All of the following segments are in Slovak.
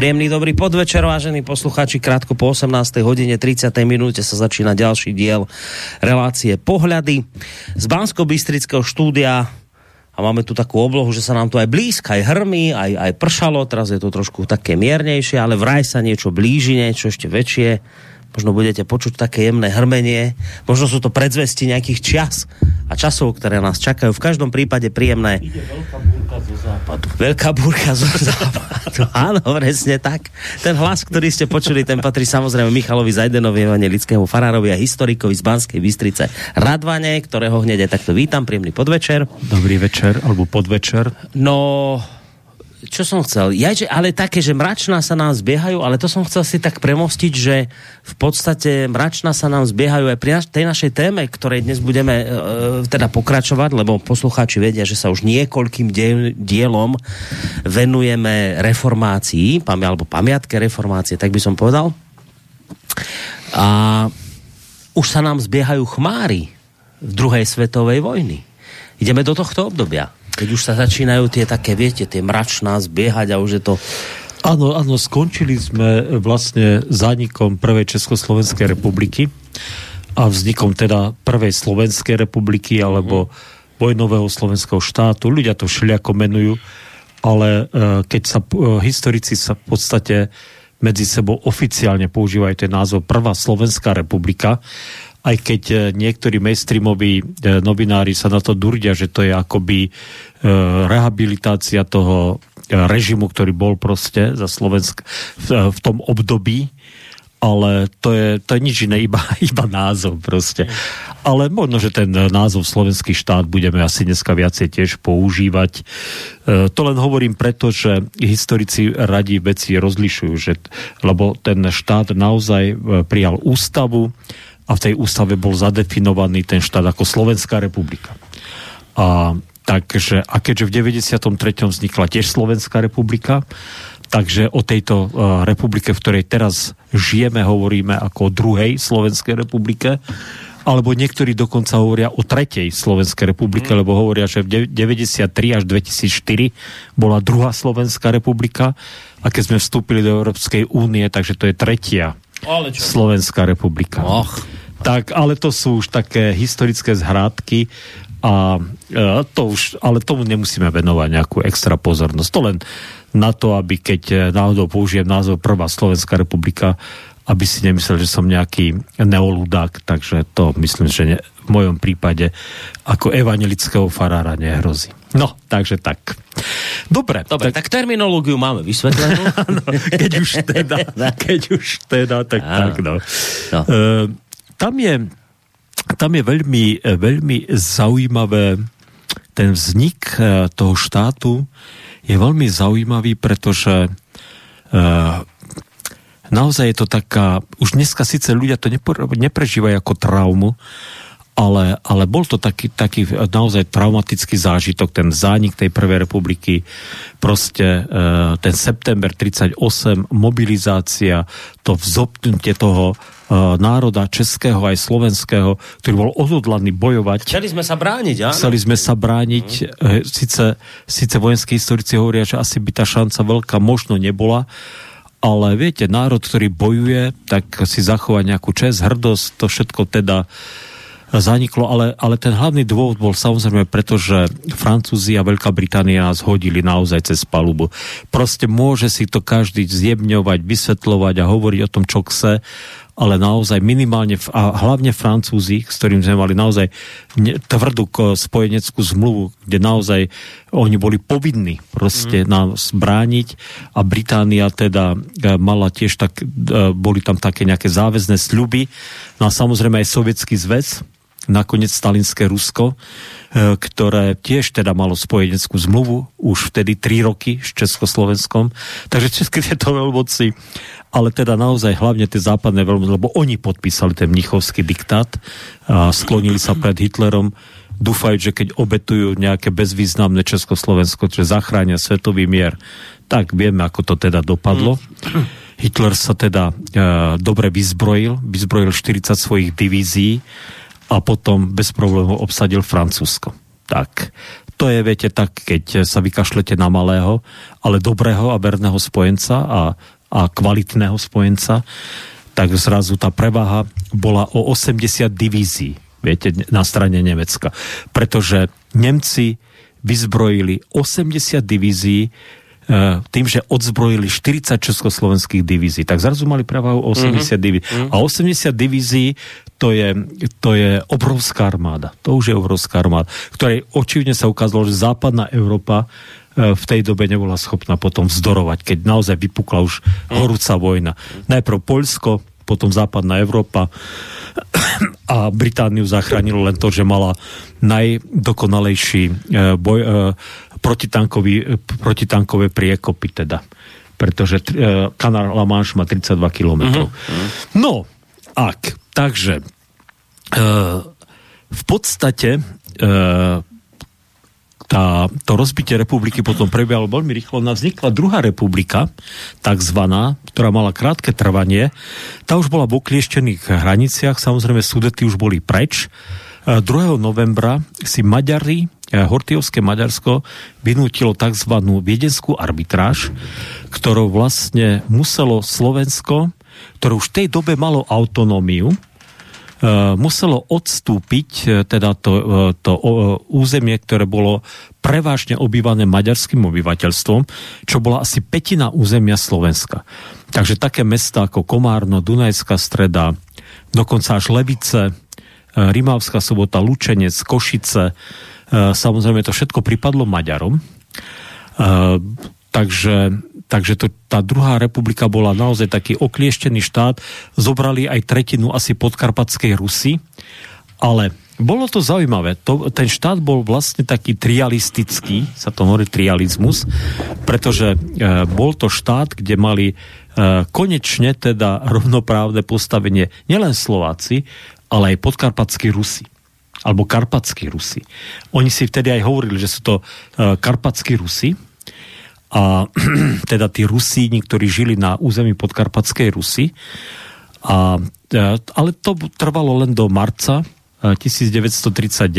Príjemný dobrý podvečer, vážení poslucháči. Krátko po 18. hodine 30. minúte sa začína ďalší diel relácie Pohľady z Bansko-Bystrického štúdia a máme tu takú oblohu, že sa nám tu aj blízka, aj hrmí, aj, aj pršalo, teraz je to trošku také miernejšie, ale vraj sa niečo blíži, niečo ešte väčšie možno budete počuť také jemné hrmenie, možno sú to predzvesti nejakých čas a časov, ktoré nás čakajú. V každom prípade príjemné. Ide veľká zo západu. Veľká búrka zo západu. Áno, presne tak. Ten hlas, ktorý ste počuli, ten patrí samozrejme Michalovi Zajdenovi, evangelickému farárovi a historikovi z Banskej Bystrice Radvane, ktorého hneď aj takto vítam. Príjemný podvečer. Dobrý večer, alebo podvečer. No, čo som chcel? Ja, že, ale také, že mračná sa nám zbiehajú, ale to som chcel si tak premostiť, že v podstate mračná sa nám zbiehajú aj pri naš, tej našej téme, ktorej dnes budeme e, teda pokračovať, lebo poslucháči vedia, že sa už niekoľkým diel, dielom venujeme reformácii, pami, alebo pamiatke reformácie, tak by som povedal. A už sa nám zbiehajú chmáry v druhej svetovej vojny. Ideme do tohto obdobia keď už sa začínajú tie také, viete, tie mračná zbiehať a už je to... Áno, áno, skončili sme vlastne zánikom prvej Československej republiky a vznikom teda prvej Slovenskej republiky alebo vojnového slovenského štátu. Ľudia to všelijako menujú, ale e, keď sa e, historici sa v podstate medzi sebou oficiálne používajú ten názov Prvá Slovenská republika, aj keď e, niektorí mainstreamoví e, novinári sa na to durdia, že to je akoby e, rehabilitácia toho režimu, ktorý bol proste za Slovensk v tom období, ale to je, to je nič iné, iba, iba názov proste. Ale možno, že ten názov slovenský štát budeme asi dneska viacej tiež používať. To len hovorím preto, že historici radi veci rozlišujú, že, lebo ten štát naozaj prijal ústavu, a v tej ústave bol zadefinovaný ten štát ako Slovenská republika. A, takže, a keďže v 93. vznikla tiež Slovenská republika, takže o tejto uh, republike, v ktorej teraz žijeme, hovoríme ako o druhej Slovenskej republike, alebo niektorí dokonca hovoria o tretej Slovenskej republike, mm. lebo hovoria, že v 93 až 2004 bola druhá Slovenská republika a keď sme vstúpili do Európskej únie, takže to je tretia Slovenská republika. Och. Tak, ale to sú už také historické zhrádky a e, to už, ale tomu nemusíme venovať nejakú extra pozornosť. To len na to, aby keď e, náhodou použijem názov Prvá Slovenská republika, aby si nemyslel, že som nejaký neoludák, takže to myslím, že ne, v mojom prípade ako evangelického farára nehrozí. No, takže tak. Dobre. Dobre, tak, tak terminológiu máme vysvetlenú. no, keď už teda, keď už teda, tak Áno. tak, no. no. E, tam je, tam je veľmi, veľmi zaujímavé, ten vznik e, toho štátu je veľmi zaujímavý, pretože uh, naozaj je to taká, už dneska síce ľudia to neprežívajú ako traumu, ale, ale bol to taký, taký naozaj traumatický zážitok, ten zánik tej prvej republiky, proste e, ten september 38, mobilizácia, to vzopnutie toho e, národa českého aj slovenského, ktorý bol odhodlaný bojovať. Chceli sme sa brániť, áno? Chceli sme sa brániť. Mm. Sice, sice vojenskí historici hovoria, že asi by tá šanca veľká možno nebola, ale viete, národ, ktorý bojuje, tak si zachová nejakú čest, hrdosť, to všetko teda zaniklo, ale, ale ten hlavný dôvod bol samozrejme preto, že Francúzi a Veľká Británia nás hodili naozaj cez palubu. Proste môže si to každý zjemňovať, vysvetľovať a hovoriť o tom, čo chce, ale naozaj minimálne, a hlavne Francúzi, s ktorým sme mali naozaj tvrdú spojeneckú zmluvu, kde naozaj oni boli povinní proste mm. nás brániť a Británia teda e, mala tiež tak, e, boli tam také nejaké záväzné sľuby, no a samozrejme aj Sovietský zväz, nakoniec stalinské Rusko, e, ktoré tiež teda malo spojeneckú zmluvu, už vtedy tri roky s Československom. Takže české tieto veľmoci, ale teda naozaj hlavne tie západné veľmoci, lebo oni podpísali ten mnichovský diktát a sklonili sa pred Hitlerom, dúfajú, že keď obetujú nejaké bezvýznamné Československo, že zachránia svetový mier, tak vieme, ako to teda dopadlo. Hitler sa teda e, dobre vyzbrojil, vyzbrojil 40 svojich divízií, a potom bez problémov obsadil Francúzsko. Tak, To je, viete, tak, keď sa vykašlete na malého, ale dobrého a verného spojenca a, a kvalitného spojenca, tak zrazu tá prevaha bola o 80 divízií, viete, na strane Nemecka. Pretože Nemci vyzbrojili 80 divízií E, tým, že odzbrojili 40 československých divízií. Tak zrazu mali prevahu 80 mm-hmm. divízií. A 80 divízií to je, to je obrovská armáda. To už je obrovská armáda, ktorej očivne sa ukázalo, že západná Európa e, v tej dobe nebola schopná potom vzdorovať, keď naozaj vypukla už horúca vojna. Najprv Poľsko, potom západná Európa a Britániu zachránilo len to, že mala najdokonalejší e, boj, protitankové priekopy teda. Pretože kanál La Manche má 32 km. Uh-huh. No, ak. Takže uh, v podstate uh, tá, to rozbitie republiky potom prebiehalo veľmi rýchlo. No vznikla druhá republika, takzvaná, ktorá mala krátke trvanie. Tá už bola v oklieštených hraniciach, samozrejme Sudety už boli preč. 2. novembra si Maďari E, Hortiovské Maďarsko vynútilo tzv. viedenskú arbitráž, ktorou vlastne muselo Slovensko, ktoré už v tej dobe malo autonómiu, e, muselo odstúpiť e, teda to, to územie, ktoré bolo prevážne obývané maďarským obyvateľstvom, čo bola asi petina územia Slovenska. Takže také mesta ako Komárno, Dunajská streda, dokonca až Levice, Rimavská sobota, Lučenec, Košice, samozrejme to všetko pripadlo Maďarom. Takže takže to, tá druhá republika bola naozaj taký oklieštený štát. Zobrali aj tretinu asi podkarpatskej Rusy, ale bolo to zaujímavé. To, ten štát bol vlastne taký trialistický, sa to hovorí trializmus, pretože e, bol to štát, kde mali e, konečne teda rovnoprávne postavenie nielen Slováci, ale aj podkarpatskí Rusi alebo karpatskí Rusi. Oni si vtedy aj hovorili, že sú to uh, karpatskí Rusi a teda tí Rusíni, ktorí žili na území podkarpatskej Rusy. A, uh, ale to trvalo len do marca uh, 1939,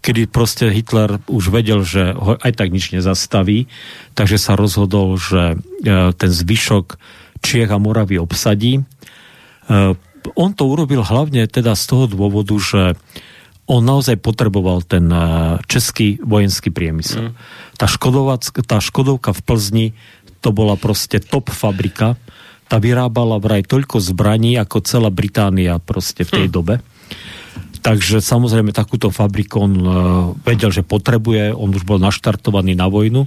kedy proste Hitler už vedel, že ho aj tak nič nezastaví, takže sa rozhodol, že uh, ten zvyšok Čiech a Moravy obsadí. On to urobil hlavne teda z toho dôvodu, že on naozaj potreboval ten eh, český vojenský priemysel. Mm. Tá, tá Škodovka v Plzni to bola proste top fabrika. Tá vyrábala vraj toľko zbraní, ako celá Británia proste v tej mm. dobe. Takže samozrejme takúto fabriku on uh, vedel, že potrebuje, on už bol naštartovaný na vojnu.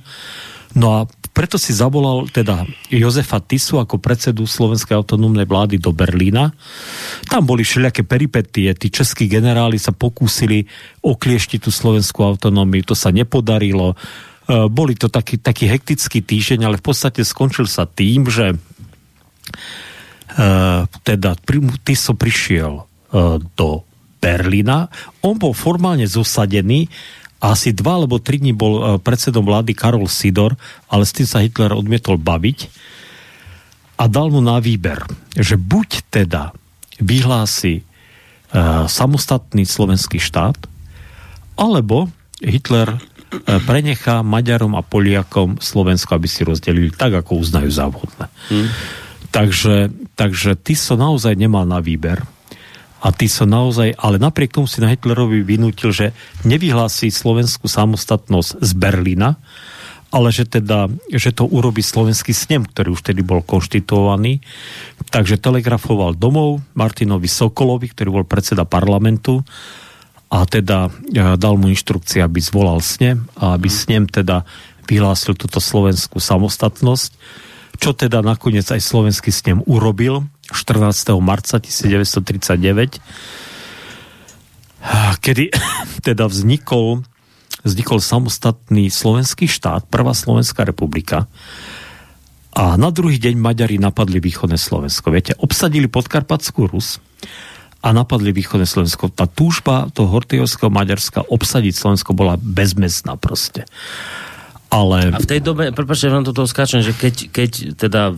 No a preto si zavolal teda Jozefa Tisu ako predsedu Slovenskej autonómnej vlády do Berlína. Tam boli všelijaké peripetie, tí českí generáli sa pokúsili oklieštiť tú slovenskú autonómiu, to sa nepodarilo. E, boli to taký, taký hektický týždeň, ale v podstate skončil sa tým, že uh, teda Tiso prišiel uh, do Berlína, on bol formálne zosadený, a asi dva alebo tri dní bol e, predsedom vlády Karol Sidor, ale s tým sa Hitler odmietol baviť a dal mu na výber, že buď teda vyhlási e, samostatný slovenský štát, alebo Hitler e, prenechá Maďarom a Poliakom Slovensko, aby si rozdelili tak, ako uznajú za vhodné. Hmm. Takže, takže ty so naozaj nemal na výber a tí sa naozaj, ale napriek tomu si na Hitlerovi vynútil, že nevyhlási slovenskú samostatnosť z Berlína, ale že teda, že to urobí slovenský snem, ktorý už tedy bol konštituovaný. Takže telegrafoval domov Martinovi Sokolovi, ktorý bol predseda parlamentu a teda e, dal mu inštrukcie, aby zvolal snem a aby snem teda vyhlásil túto slovenskú samostatnosť, čo teda nakoniec aj slovenský snem urobil 14. marca 1939, kedy teda vznikol, vznikol samostatný slovenský štát, prvá Slovenská republika. A na druhý deň Maďari napadli východné Slovensko. Viete, obsadili podkarpatskú Rus a napadli východné Slovensko. Tá túžba toho Hortejovského Maďarska obsadiť Slovensko bola bezmezná proste. Ale... A v tej dobe, prepáčte, vám toto skáčem, že keď, keď teda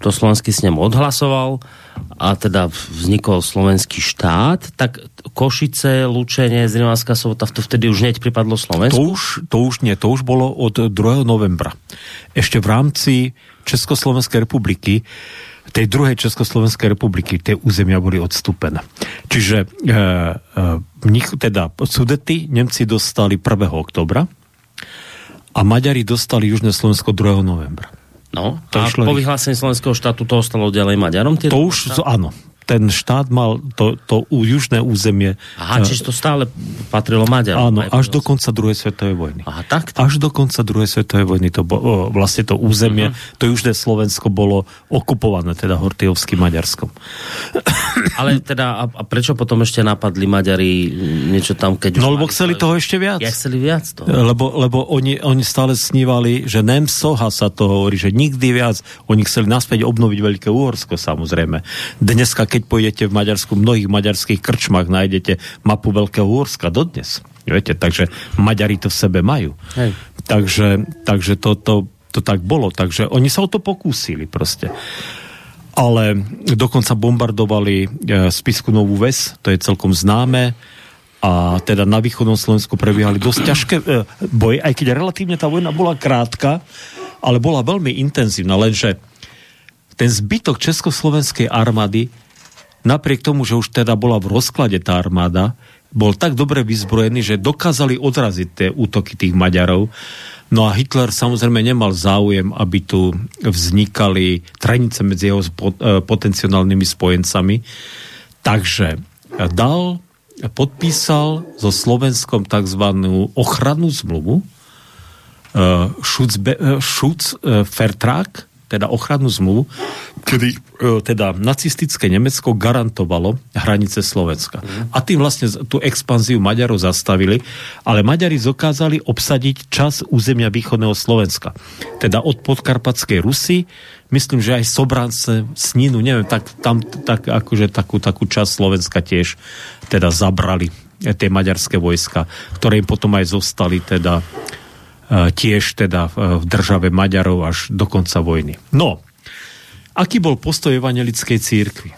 to slovenský snem odhlasoval a teda vznikol slovenský štát, tak Košice, Lučenie, Zrinovská sobota, to vtedy už hneď pripadlo Slovensku? To už, to už nie, to už bolo od 2. novembra. Ešte v rámci Československej republiky tej druhej Československej republiky tie územia boli odstúpené. Čiže e, e, nich, teda Sudety Nemci dostali 1. oktobra a Maďari dostali Južné Slovensko 2. novembra. No, to a po vyhlásení slovenského štátu to ostalo ďalej Maďarom? To už, áno, ten štát mal to, to južné územie. Aha, čiže to stále patrilo Maďarom. Áno, až do konca druhej svetovej vojny. Aha, tak? Až do konca druhej svetovej vojny to bolo, vlastne to územie, uh-huh. to južné Slovensko bolo okupované, teda Hortijovským Maďarskom. Ale teda, a, a prečo potom ešte napadli Maďari niečo tam, keď... No, lebo chceli toho ešte viac. Ja chceli viac toho. Lebo, lebo oni, oni stále snívali, že nem soha sa to hovorí, že nikdy viac. Oni chceli naspäť obnoviť Veľké Úhorsko, samozrejme. Dneska, keď pôjdete v Maďarsku, v mnohých maďarských krčmách nájdete mapu Veľkého Úrska dodnes. Viete, takže Maďari to v sebe majú. Hej. Takže, takže to, to, to tak bolo. Takže oni sa o to pokúsili proste. Ale dokonca bombardovali e, spisku Novú Ves, to je celkom známe, a teda na východnom Slovensku prebiehali dosť ťažké e, boje, aj keď relatívne tá vojna bola krátka, ale bola veľmi intenzívna, lenže ten zbytok Československej armády napriek tomu, že už teda bola v rozklade tá armáda, bol tak dobre vyzbrojený, že dokázali odraziť tie útoky tých Maďarov. No a Hitler samozrejme nemal záujem, aby tu vznikali trenice medzi jeho e, potenciálnymi spojencami. Takže dal, podpísal so Slovenskom tzv. ochrannú zmluvu, Schutz-Vertrag, e, teda ochrannú zmluvu, kedy e, teda nacistické Nemecko garantovalo hranice Slovenska. A tým vlastne tú expanziu Maďarov zastavili, ale Maďari dokázali obsadiť čas územia východného Slovenska. Teda od podkarpatskej Rusy, myslím, že aj Sobrance, Sninu, neviem, tak, tam tak, akože takú, takú časť Slovenska tiež teda zabrali e, tie maďarské vojska, ktoré im potom aj zostali teda tiež teda v države Maďarov až do konca vojny. No, aký bol postoj evangelickej církvy? E,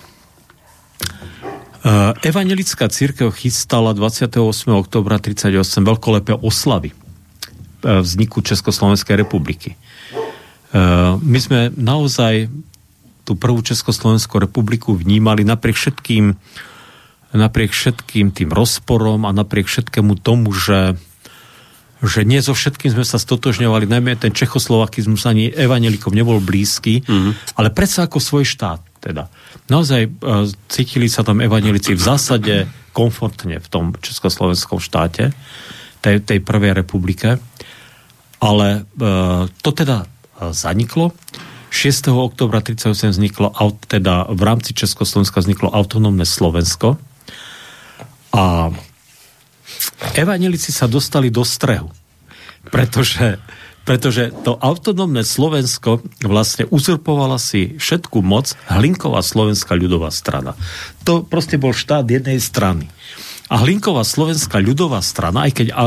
evangelická církev chystala 28. oktobra 38 veľkolepé oslavy vzniku Československej republiky. My sme naozaj tú prvú Československú republiku vnímali napriek všetkým napriek všetkým tým rozporom a napriek všetkému tomu, že že nie so všetkým sme sa stotožňovali, najmä ten čechoslovakizmus ani evanelikom nebol blízky, mm-hmm. ale predsa ako svoj štát. Teda. Naozaj uh, cítili sa tam evanelici v zásade komfortne v tom československom štáte, tej, tej prvej republike, ale uh, to teda uh, zaniklo. 6. oktobra 1938 vzniklo, teda v rámci Československa vzniklo autonómne Slovensko a evanelici sa dostali do strehu, pretože, pretože to autonómne Slovensko vlastne uzurpovala si všetku moc Hlinková slovenská ľudová strana. To proste bol štát jednej strany. A Hlinková slovenská ľudová strana, aj keď a, a,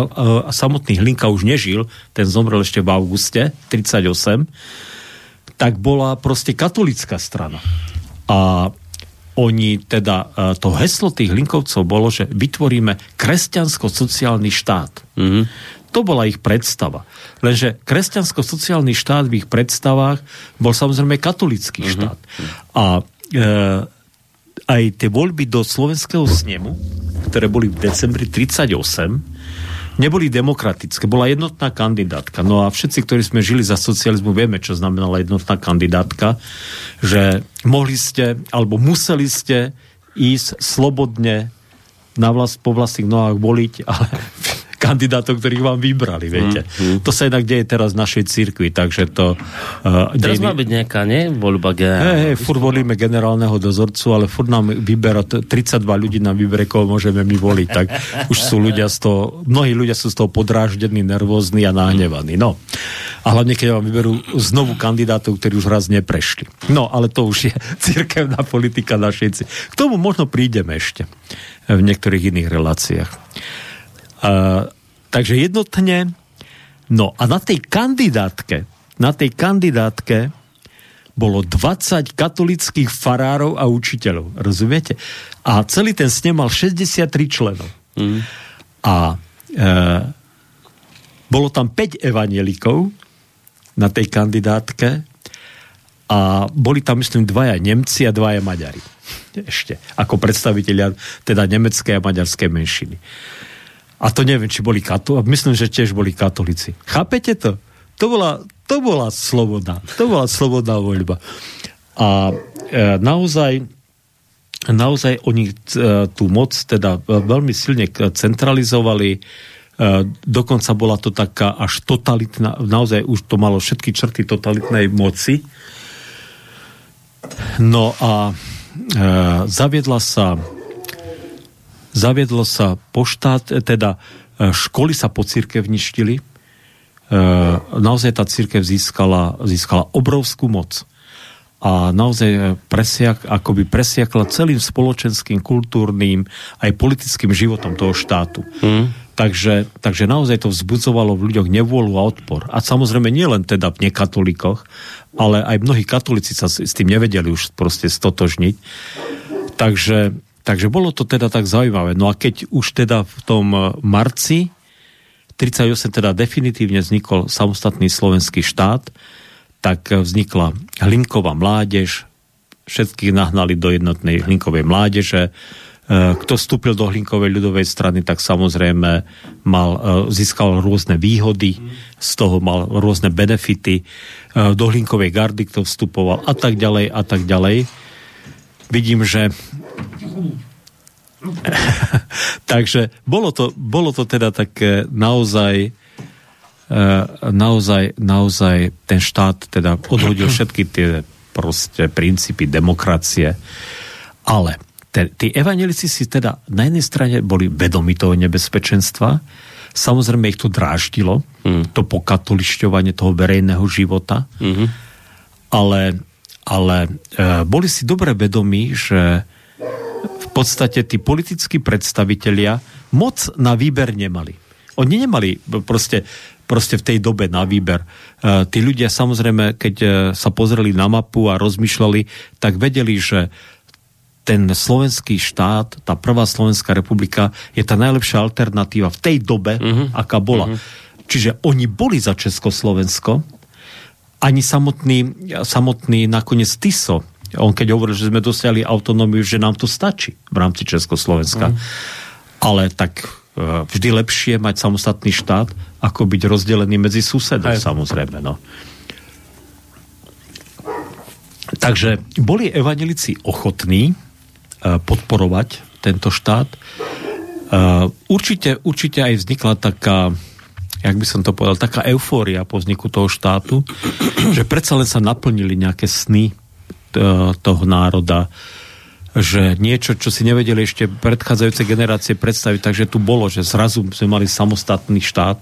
samotný Hlinka už nežil, ten zomrel ešte v auguste 38, tak bola proste katolická strana. A oni teda, e, to heslo tých linkovcov bolo, že vytvoríme kresťansko-sociálny štát. Mm-hmm. To bola ich predstava. Lenže kresťansko-sociálny štát v ich predstavách bol samozrejme katolický mm-hmm. štát. A e, aj tie voľby do slovenského snemu, ktoré boli v decembri 38, neboli demokratické. Bola jednotná kandidátka. No a všetci, ktorí sme žili za socializmu, vieme, čo znamenala jednotná kandidátka, že mohli ste, alebo museli ste ísť slobodne na vlast, po vlastných nohách voliť, ale kandidátov, ktorých vám vybrali, viete. Mm, mm. To sa jednak deje teraz v našej cirkvi, takže to... Uh, teraz má byť nejaká, nie? Voľba generálneho. Hej, hey, furt volíme generálneho dozorcu, ale furt nám vyberá, 32 ľudí nám vybere, koho môžeme my voliť, tak už sú ľudia z toho, mnohí ľudia sú z toho podráždení, nervózni a nahnevaní. No. A hlavne, keď vám vyberú znovu kandidátov, ktorí už raz neprešli. No, ale to už je cirkevná politika našej K tomu možno prídeme ešte v niektorých iných reláciách. Uh, takže jednotne, no a na tej kandidátke, na tej kandidátke bolo 20 katolických farárov a učiteľov. Rozumiete? A celý ten snem mal 63 členov. Mm. A e, bolo tam 5 evanielikov na tej kandidátke a boli tam, myslím, dvaja Nemci a dvaja Maďari. Ešte. Ako predstaviteľia teda nemeckej a maďarskej menšiny. A to neviem, či boli katolíci. Myslím, že tiež boli katolíci. Chápete to? To bola, to bola slobodná. To bola slobodná voľba. A e, naozaj naozaj oni e, tú moc teda veľmi silne centralizovali. E, dokonca bola to taká až totalitná, naozaj už to malo všetky črty totalitnej moci. No a e, zaviedla sa zaviedlo sa poštát, teda e, školy sa pocirkevništili, e, naozaj tá církev získala, získala obrovskú moc a naozaj e, presiak, akoby presiakla celým spoločenským, kultúrnym aj politickým životom toho štátu. Mm. Takže, takže naozaj to vzbudzovalo v ľuďoch nevôľu a odpor. A samozrejme nie len teda v nekatolíkoch, ale aj mnohí katolíci sa s tým nevedeli už proste stotožniť. Takže Takže bolo to teda tak zaujímavé. No a keď už teda v tom eh, marci 38 teda definitívne vznikol samostatný slovenský štát, tak eh, vznikla Hlinková mládež, všetkých nahnali do jednotnej Hlinkovej mládeže. Eh, kto vstúpil do Hlinkovej ľudovej strany, tak samozrejme mal, získal rôzne výhody, z toho mal rôzne benefity. Do Hlinkovej gardy, kto vstupoval a tak ďalej a tak ďalej. Vidím, že Takže bolo to, bolo to teda také naozaj eh, naozaj, naozaj ten štát teda odhodil všetky tie proste princípy demokracie. Ale te, tí evangelici si teda na jednej strane boli vedomi toho nebezpečenstva, samozrejme ich to dráždilo, mm. to pokatolišťovanie toho verejného života, mm-hmm. ale, ale e, boli si dobre vedomí, že podstate tí politickí predstavitelia moc na výber nemali. Oni nemali proste, proste v tej dobe na výber. E, tí ľudia samozrejme, keď e, sa pozreli na mapu a rozmýšľali, tak vedeli, že ten slovenský štát, tá prvá Slovenská republika je tá najlepšia alternatíva v tej dobe, uh-huh. aká bola. Uh-huh. Čiže oni boli za Československo, ani samotný, samotný nakoniec Tiso, on keď hovoril, že sme dosiahli autonómiu, že nám to stačí v rámci Československa. Mm. Ale tak e, vždy lepšie mať samostatný štát, ako byť rozdelený medzi susedov, Aj. samozrejme. No. Takže boli evanelici ochotní e, podporovať tento štát. E, určite, určite aj vznikla taká jak by som to povedal, taká eufória po vzniku toho štátu, že predsa len sa naplnili nejaké sny toho národa, že niečo, čo si nevedeli ešte predchádzajúce generácie predstaviť, takže tu bolo, že zrazu sme mali samostatný štát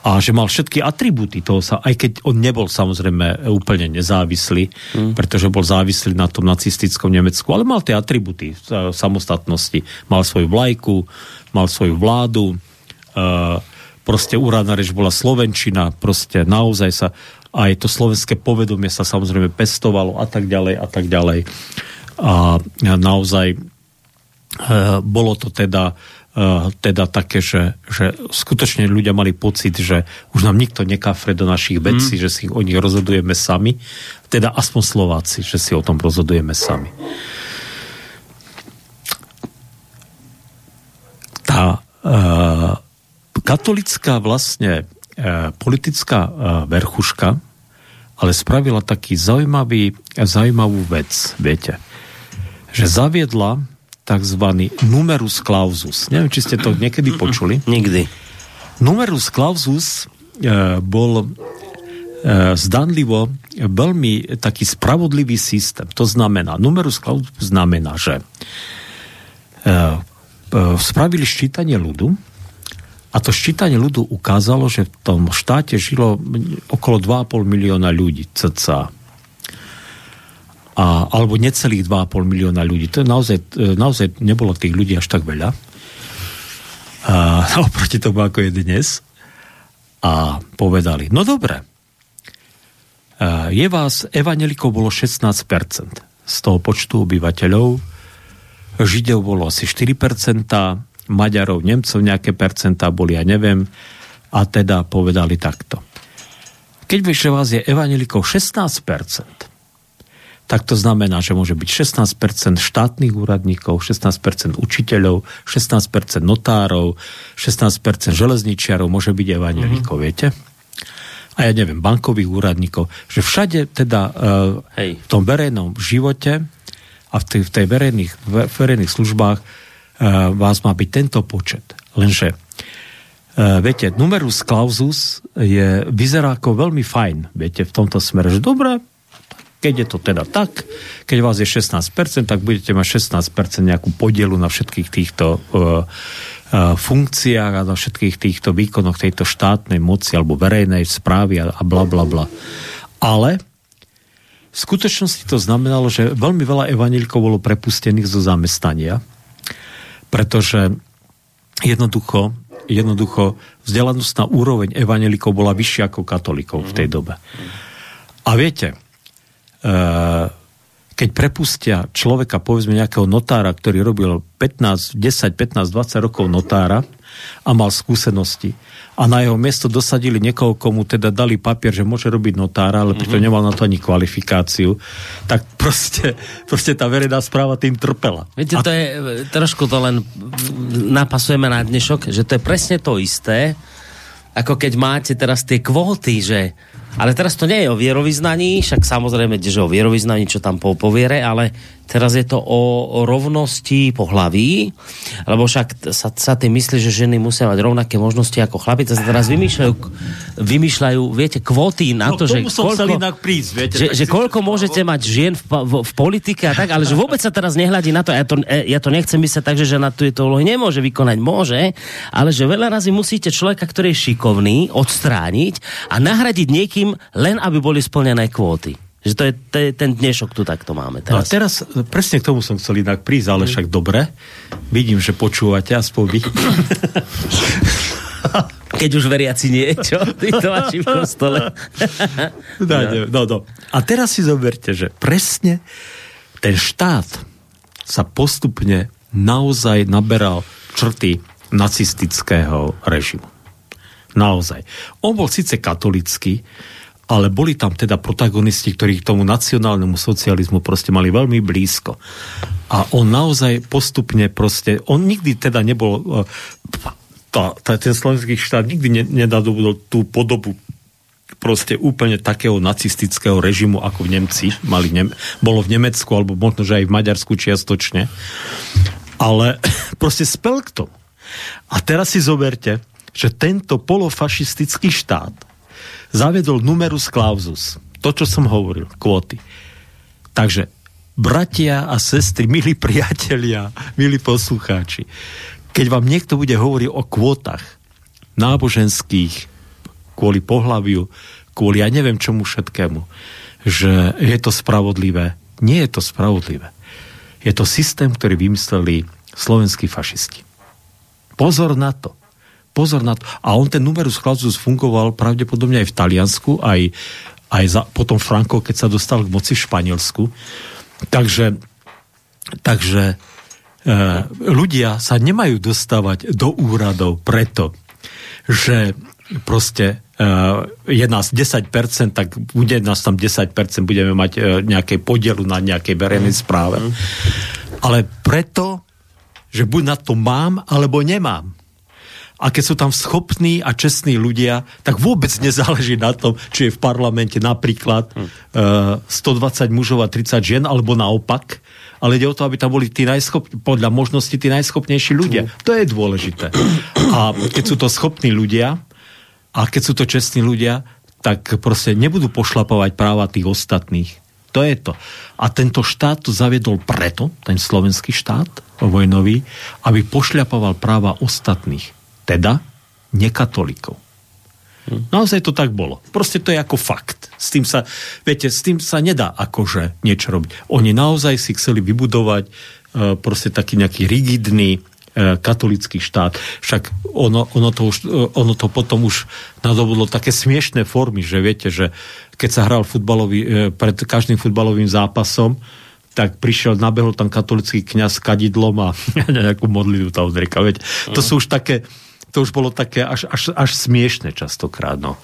a že mal všetky atribúty toho sa, aj keď on nebol samozrejme úplne nezávislý, mm. pretože bol závislý na tom nacistickom Nemecku, ale mal tie atribúty samostatnosti. Mal svoju vlajku, mal svoju vládu, uh, proste úradná reč bola Slovenčina, proste naozaj sa aj to slovenské povedomie sa samozrejme pestovalo a tak ďalej a tak ďalej. A naozaj e, bolo to teda e, teda také, že, že skutočne ľudia mali pocit, že už nám nikto nekafre do našich vecí, mm. že si o nich rozhodujeme sami. Teda aspoň Slováci, že si o tom rozhodujeme sami. Tá uh, katolická vlastne E, politická e, verchuška, ale spravila taký zaujímavý, zaujímavú vec, viete, že zaviedla tzv. numerus clausus. Neviem, či ste to niekedy počuli. Nikdy. Numerus clausus e, bol e, zdanlivo veľmi taký spravodlivý systém. To znamená, numerus clausus znamená, že e, e, spravili ščítanie ľudu, a to ščítanie ľudu ukázalo, že v tom štáte žilo okolo 2,5 milióna ľudí, cca. A, alebo necelých 2,5 milióna ľudí. To je naozaj, naozaj nebolo tých ľudí až tak veľa. A, oproti tomu, ako je dnes. A povedali, no dobre, je vás, evanelikov bolo 16% z toho počtu obyvateľov, Židov bolo asi 4%, Maďarov, Nemcov nejaké percentá boli, ja neviem, a teda povedali takto. Keď vieš, že vás je evanelikov 16%, tak to znamená, že môže byť 16% štátnych úradníkov, 16% učiteľov, 16% notárov, 16% železničiarov môže byť evanelikov, mm-hmm. viete? a ja neviem, bankových úradníkov, že všade teda uh, Hej. v tom verejnom živote a v tej, v tej verejných, verejných službách vás má byť tento počet. Lenže uh, viete, numerus clausus je, vyzerá ako veľmi fajn, viete, v tomto smere, že dobre, keď je to teda tak, keď vás je 16%, tak budete mať 16% nejakú podielu na všetkých týchto uh, funkciách a na všetkých týchto výkonoch tejto štátnej moci alebo verejnej správy a, a bla bla bla. Ale v skutočnosti to znamenalo, že veľmi veľa evanílikov bolo prepustených zo zamestnania, pretože jednoducho, jednoducho vzdelanostná úroveň evanílikov bola vyššia ako katolíkov v tej dobe. A viete, uh, keď prepustia človeka, povedzme nejakého notára, ktorý robil 15, 10, 15, 20 rokov notára a mal skúsenosti a na jeho miesto dosadili niekoho, komu teda dali papier, že môže robiť notára, ale pritom mm-hmm. nemal na to ani kvalifikáciu, tak proste, proste tá verejná správa tým trpela. Viete, a... to je, trošku to len napasujeme na dnešok, že to je presne to isté, ako keď máte teraz tie kvóty, že ale teraz to nie je o vierovýznaní, však samozrejme, že o vierovýznaní, čo tam po, poviere, ale teraz je to o, rovnosti pohlaví, lebo však sa, sa tým myslí, že ženy musia mať rovnaké možnosti ako chlapi, to sa teraz vymýšľajú, vymýšľajú viete, kvóty na no, to, že koľko, prísť, viete, že, že koľko môžete mať žien v, v, v politike a tak, ale že vôbec sa teraz nehľadí na to, ja to, ja to nechcem myslieť tak, že žena tu je to úlohy nemôže vykonať, môže, ale že veľa razy musíte človeka, ktorý je šikovný, odstrániť a nahradiť niekým, len aby boli splnené kvóty. Že to je, to je ten dnešok tu takto máme teraz. No a teraz, presne k tomu som chcel inak prísť, ale však dobre. Vidím, že počúvate aspoň vy. Keď už veriaci nie, čo? to vaši v kostole. no, no, no. A teraz si zoberte, že presne ten štát sa postupne naozaj naberal črty nacistického režimu. Naozaj. On bol síce katolický, ale boli tam teda protagonisti, ktorí k tomu nacionálnemu socializmu proste mali veľmi blízko. A on naozaj postupne proste, on nikdy teda nebol, e, tá, tá, ten slovenský štát nikdy ne, nedadobudol tú podobu proste úplne takého nacistického režimu, ako v Nemci mali, ne, bolo v Nemecku, alebo možno, že aj v Maďarsku čiastočne. Ale proste spel k tomu. A teraz si zoberte, že tento polofašistický štát zavedol numerus clausus. To, čo som hovoril, kvóty. Takže, bratia a sestry, milí priatelia, milí poslucháči, keď vám niekto bude hovoriť o kvótach náboženských, kvôli pohľaviu, kvôli ja neviem čomu všetkému, že je to spravodlivé. Nie je to spravodlivé. Je to systém, ktorý vymysleli slovenskí fašisti. Pozor na to pozor na to. A on ten numerus clausus fungoval pravdepodobne aj v Taliansku, aj, aj za, potom Franco, keď sa dostal k moci v Španielsku. Takže, takže e, ľudia sa nemajú dostávať do úradov preto, že proste e, je nás 10%, tak bude nás tam 10%, budeme mať e, nejaké podielu na nejakej verejnej správe. Mm. Ale preto, že buď na to mám, alebo nemám a keď sú tam schopní a čestní ľudia, tak vôbec nezáleží na tom, či je v parlamente napríklad uh, hm. eh, 120 mužov a 30 žien, alebo naopak, ale ide o to, aby tam boli tí najschop... podľa možnosti tí najschopnejší ľudia. To je dôležité. A keď sú to schopní ľudia a keď sú to čestní ľudia, tak proste nebudú pošlapovať práva tých ostatných. To je to. A tento štát to zaviedol preto, ten slovenský štát vojnový, aby pošľapoval práva ostatných teda nekatolikov. Hm. Naozaj to tak bolo. Proste to je ako fakt. S tým sa, viete, s tým sa nedá akože niečo robiť. Oni naozaj si chceli vybudovať uh, proste taký nejaký rigidný katolický štát. Však ono, ono, to už, ono to potom už nadobudlo také smiešné formy, že viete, že keď sa hral futbalový, pred každým futbalovým zápasom, tak prišiel, nabehol tam katolický kňaz s kadidlom a nejakú modlitbu tam odrieka. Veď, to sú už také, to už bolo také až, až, až smiešne častokrát. No.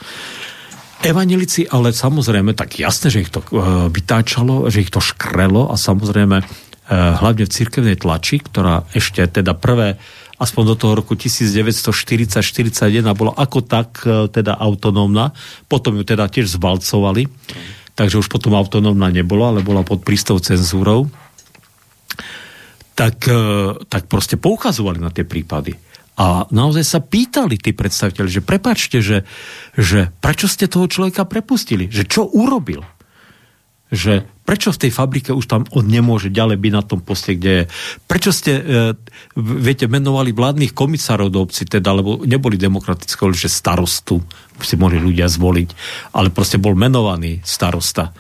Evanelici, ale samozrejme, tak jasné, že ich to uh, vytáčalo, že ich to škrelo a samozrejme uh, hlavne v cirkevnej tlači, ktorá ešte teda prvé aspoň do toho roku 1940-41 bola ako tak uh, teda autonómna, potom ju teda tiež zvalcovali, takže už potom autonómna nebola, ale bola pod prístou cenzúrou, tak, tak proste poukazovali na tie prípady. A naozaj sa pýtali tí predstaviteľi, že prepačte, že, že prečo ste toho človeka prepustili? Že čo urobil? Že prečo v tej fabrike už tam on nemôže ďalej byť na tom poste, kde je? Prečo ste, e, viete, menovali vládnych komisárov do obci, teda, lebo neboli demokratické, že starostu si mohli ľudia zvoliť, ale proste bol menovaný starosta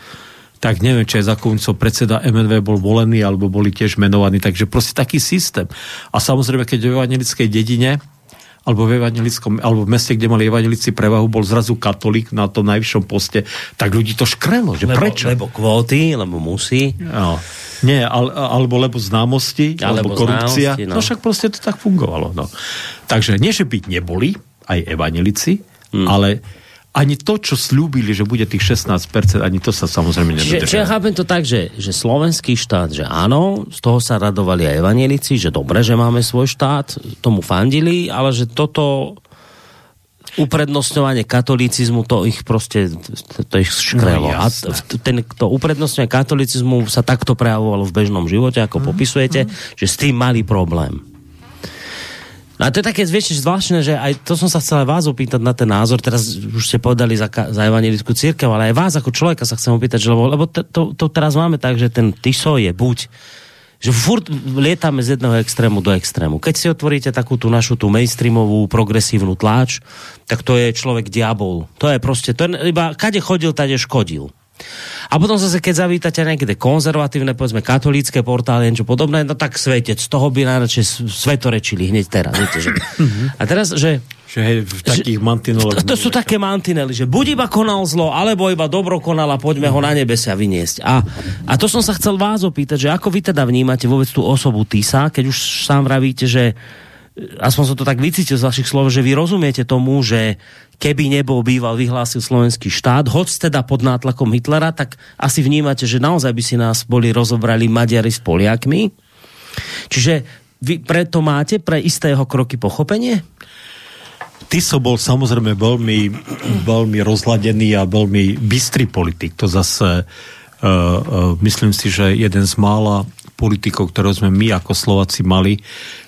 tak neviem, či aj za komunicov predseda MNV bol volený, alebo boli tiež menovaní, takže proste taký systém. A samozrejme, keď v evangelickej dedine alebo v evangelickom, alebo v meste, kde mali evanelici prevahu, bol zrazu katolík na tom najvyššom poste, tak ľudí to škrelo, že lebo, prečo? Lebo kvóty, lebo musí. No. Nie, ale, alebo lebo známosti, alebo, alebo korupcia. Známosti, no. no však proste to tak fungovalo. No. Takže nie, že byť neboli aj evanelici, hmm. ale ani to, čo slúbili, že bude tých 16%, ani to sa samozrejme nedodržalo. Čiže, čiže ja chápem to tak, že, že slovenský štát, že áno, z toho sa radovali aj evanielici, že dobre, že máme svoj štát, tomu fandili, ale že toto uprednostňovanie katolicizmu, to ich proste, to ich škrelo. No, a ten, to uprednostňovanie katolicizmu sa takto prejavovalo v bežnom živote, ako mm, popisujete, mm. že s tým mali problém. A to je také vieš, zvláštne, že aj to som sa chcel aj vás opýtať na ten názor, teraz už ste povedali za, za evangelickú církev, ale aj vás ako človeka sa chcem opýtať, že lebo, lebo to, to, to teraz máme tak, že ten TISO je buď že furt lietame z jedného extrému do extrému. Keď si otvoríte takú tú našu tú mainstreamovú progresívnu tláč, tak to je človek diabol. To je proste, to je iba, kade chodil, tade škodil. A potom zase, keď zavítate niekde konzervatívne, povedzme katolícke portály, niečo podobné, no tak svetec, z toho by najradšej svetorečili hneď teraz. Viete, že? A teraz, že že hej, v takých mantineloch. To, to sú také mantinely, že buď iba konal zlo, alebo iba dobro konal a poďme ho na nebesia vyniesť. A, a to som sa chcel vás opýtať, že ako vy teda vnímate vôbec tú osobu Tisa, keď už sám vravíte, že aspoň som to tak vycítil z vašich slov, že vy rozumiete tomu, že keby nebol býval vyhlásil slovenský štát, hoď teda pod nátlakom Hitlera, tak asi vnímate, že naozaj by si nás boli rozobrali Maďari s Poliakmi. Čiže vy preto máte pre istého kroky pochopenie? Tiso bol samozrejme veľmi, veľmi rozladený a veľmi bystrý politik. To zase uh, uh, myslím si, že jeden z mála politikov, ktorého sme my ako Slováci mali,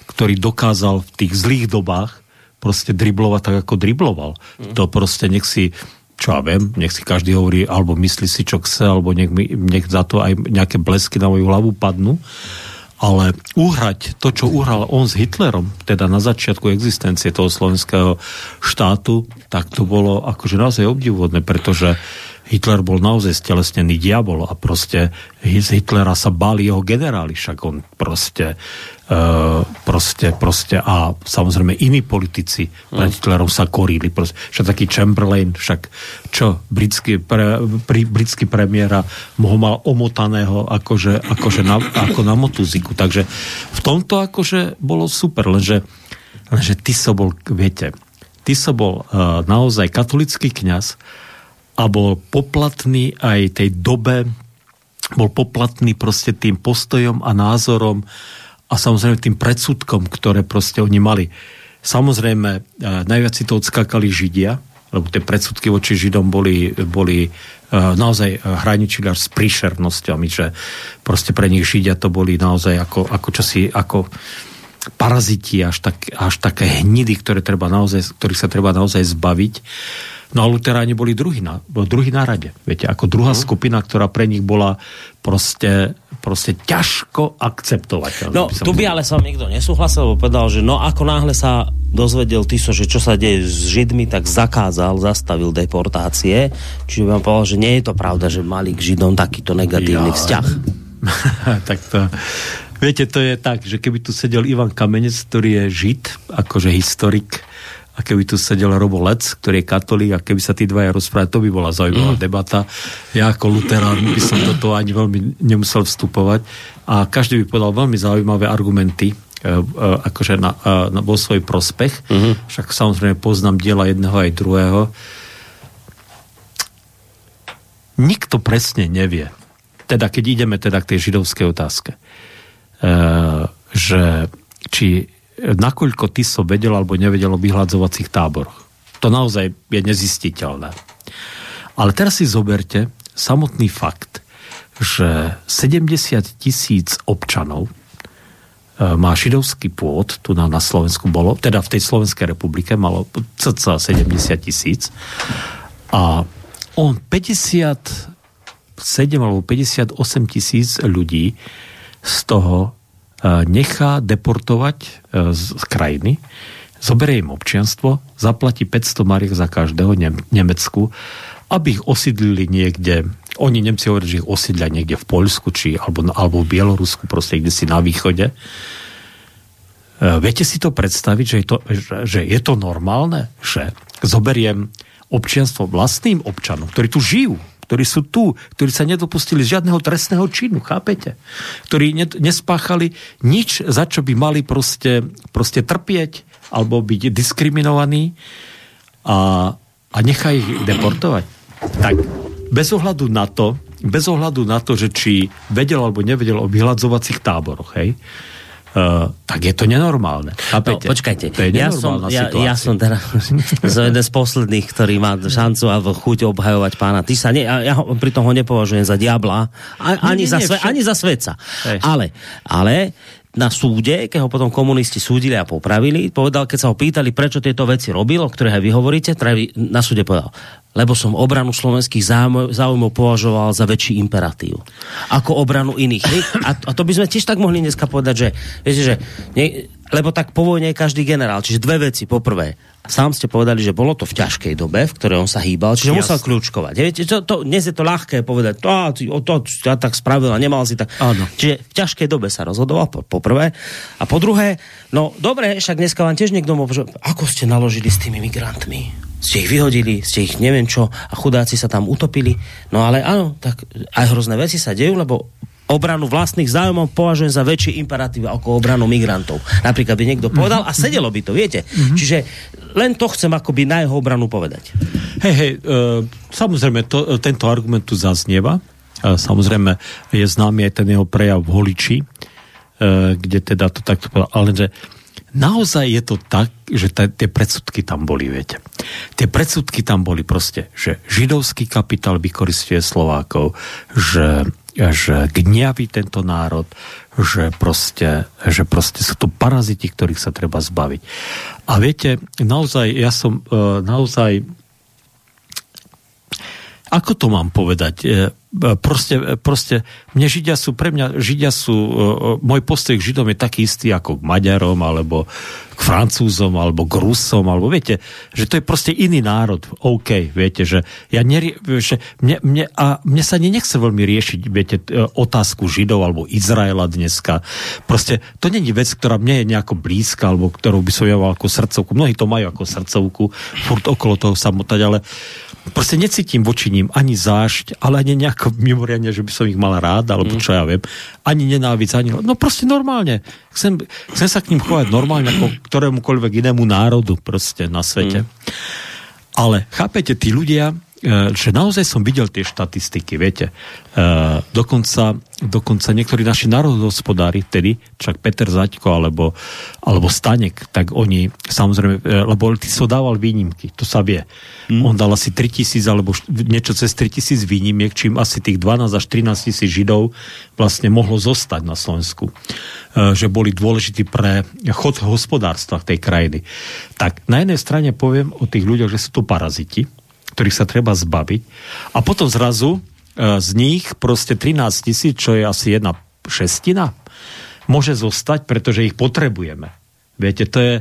ktorý dokázal v tých zlých dobách proste driblovať tak, ako dribloval. Mm. To proste nech si čo ja viem, nech si každý hovorí, alebo myslí si, čo chce, alebo nech, mi, nech za to aj nejaké blesky na moju hlavu padnú. Ale uhrať to, čo uhral on s Hitlerom, teda na začiatku existencie toho slovenského štátu, tak to bolo akože naozaj obdivuhodné, pretože Hitler bol naozaj stelesnený diabol a proste z Hitlera sa báli jeho generáli, však on proste, uh, proste, proste a samozrejme iní politici pred Hitlerom sa korili, proste, však taký Chamberlain, však čo, britský, pre, pri, britský premiéra ho mal omotaného akože, akože na, ako na motuziku, takže v tomto akože bolo super, lenže, lenže ty so bol, viete, ty so bol uh, naozaj katolický kňaz, a bol poplatný aj tej dobe, bol poplatný proste tým postojom a názorom a samozrejme tým predsudkom, ktoré proste oni mali. Samozrejme, e, najviac si to odskákali Židia, lebo tie predsudky voči Židom boli, boli e, naozaj hraničili až s príšernosťami, že proste pre nich Židia to boli naozaj ako, ako čosi, ako paraziti, až, tak, až také hnidy, ktoré treba naozaj, ktorých sa treba naozaj zbaviť. No a luteráni boli druhý na, druhý na rade. Viete, ako druhá uh-huh. skupina, ktorá pre nich bola proste, proste ťažko akceptovateľná. No, by tu by ale som nikto nesúhlasil, lebo povedal, že no ako náhle sa dozvedel Tiso, že čo sa deje s Židmi, tak zakázal, zastavil deportácie. Čiže vám povedal, že nie je to pravda, že mali k Židom takýto negatívny ja. vzťah. tak to, Viete, to je tak, že keby tu sedel Ivan Kamenec, ktorý je žid, akože historik, a keby tu sedel Robo Lec, ktorý je katolík, a keby sa tí dvaja rozprávali, to by bola zaujímavá mm. debata. Ja ako luterán by som do toho ani veľmi nemusel vstupovať. A každý by povedal veľmi zaujímavé argumenty, e, e, akože na, e, na, vo svoj prospech. Mm-hmm. Však samozrejme poznám diela jedného aj druhého. Nikto presne nevie, teda keď ideme teda k tej židovskej otázke, že či nakoľko Tiso vedel alebo nevedel o vyhľadzovacích táboroch. To naozaj je nezistiteľné. Ale teraz si zoberte samotný fakt, že 70 tisíc občanov e, má židovský pôd, tu na, na Slovensku bolo, teda v tej Slovenskej republike malo cca 70 tisíc a on 57 alebo 58 tisíc ľudí z toho nechá deportovať e, z krajiny, zoberie im občianstvo, zaplatí 500 mariek za každého Nemecku, aby ich osídlili niekde, oni Nemci hovoria, že ich osídlia niekde v Poľsku, či, alebo, alebo v Bielorusku, proste kde si na východe. E, viete si to predstaviť, že je to, že je to normálne, že zoberiem občianstvo vlastným občanom, ktorí tu žijú, ktorí sú tu, ktorí sa nedopustili žiadneho trestného činu, chápete? Ktorí nespáchali nič, za čo by mali proste, proste trpieť alebo byť diskriminovaní a, a nechá ich deportovať. Tak bez ohľadu na to, bez ohľadu na to, že či vedel alebo nevedel o vyhľadzovacích táboroch, hej, Uh, tak je to nenormálne. Chápete? No, počkajte, to je ja som, ja, ja som teda jeden z posledných, ktorý má šancu a chuť obhajovať pána Tisa. Nie, ja, ja ho, pritom ho nepovažujem za diabla, ani, nie, nie, za, sve, ani za svetca. Ale, ale na súde, keď ho potom komunisti súdili a popravili, povedal, keď sa ho pýtali, prečo tieto veci robil, o ktorých aj vy hovoríte, na súde povedal, lebo som obranu slovenských záujmov považoval za väčší imperatív. Ako obranu iných. A, a to by sme tiež tak mohli dneska povedať, že, viete, že nie, lebo tak po vojne je každý generál. Čiže dve veci. Poprvé, sám ste povedali, že bolo to v ťažkej dobe, v ktorej on sa hýbal, čiže Jasne. musel kľúčkovať. Viete, to, to, dnes je to ľahké povedať, to, to, to ja tak spravil a nemal si tak. Áno. Čiže v ťažkej dobe sa rozhodoval, po, po prvé. A po druhé, no dobre, však dneska vám tiež niekto môže, ako ste naložili s tými migrantmi? Ste ich vyhodili, ste ich neviem čo a chudáci sa tam utopili. No ale áno, tak aj hrozné veci sa dejú, lebo obranu vlastných zájmov považujem za väčší imperatív ako obranu migrantov. Napríklad by niekto povedal a sedelo by to, viete. Mm-hmm. Čiže len to chcem akoby na jeho obranu povedať. Hej, hej, uh, samozrejme, to, tento argument tu zaznieva. Uh, samozrejme, je známy aj ten jeho prejav v Holiči, uh, kde teda to takto povedal. Ale že naozaj je to tak, že ta, tie predsudky tam boli, viete. Tie predsudky tam boli proste, že židovský kapitál vykoristuje Slovákov, že, že gniaví tento národ, že proste, že proste sú to paraziti, ktorých sa treba zbaviť. A viete, naozaj, ja som uh, naozaj ako to mám povedať? E, e, proste, e, proste mne Židia sú, pre mňa Židia sú, môj postoj k Židom je taký istý ako k Maďarom, alebo k Francúzom, alebo k Rusom, alebo viete, že to je proste iný národ. OK, viete, že ja nerie, že mne, mne, a mne sa ani nechce veľmi riešiť, viete, otázku Židov alebo Izraela dneska. Proste to není vec, ktorá mne je nejako blízka, alebo ktorú by som ja ako srdcovku. Mnohí to majú ako srdcovku, furt okolo toho samotať, ale proste necítim voči ním ani zášť, ale ani nejako mimoriadne, že by som ich mal rád, alebo mm. čo ja viem. Ani nenávisť, ani... No proste normálne. Chcem, chcem sa k ním chovať normálne ako ktorémukoľvek inému národu proste na svete. Mm. Ale chápete, tí ľudia, že naozaj som videl tie štatistiky, viete. E, dokonca, dokonca niektorí naši národohospodári vtedy, čak Peter Zaďko alebo, alebo Stanek, tak oni samozrejme, e, lebo ty so dával výnimky, to sa vie. Hmm. On dal asi 3000 alebo niečo cez 3000 výnimiek, čím asi tých 12 až 13 tisíc Židov vlastne mohlo zostať na Slovensku. Že boli dôležití pre chod hospodárstva tej krajiny. Tak na jednej strane poviem o tých ľuďoch, že sú to paraziti, ktorých sa treba zbaviť. A potom zrazu e, z nich proste 13 tisíc, čo je asi jedna šestina, môže zostať, pretože ich potrebujeme. Viete, to je...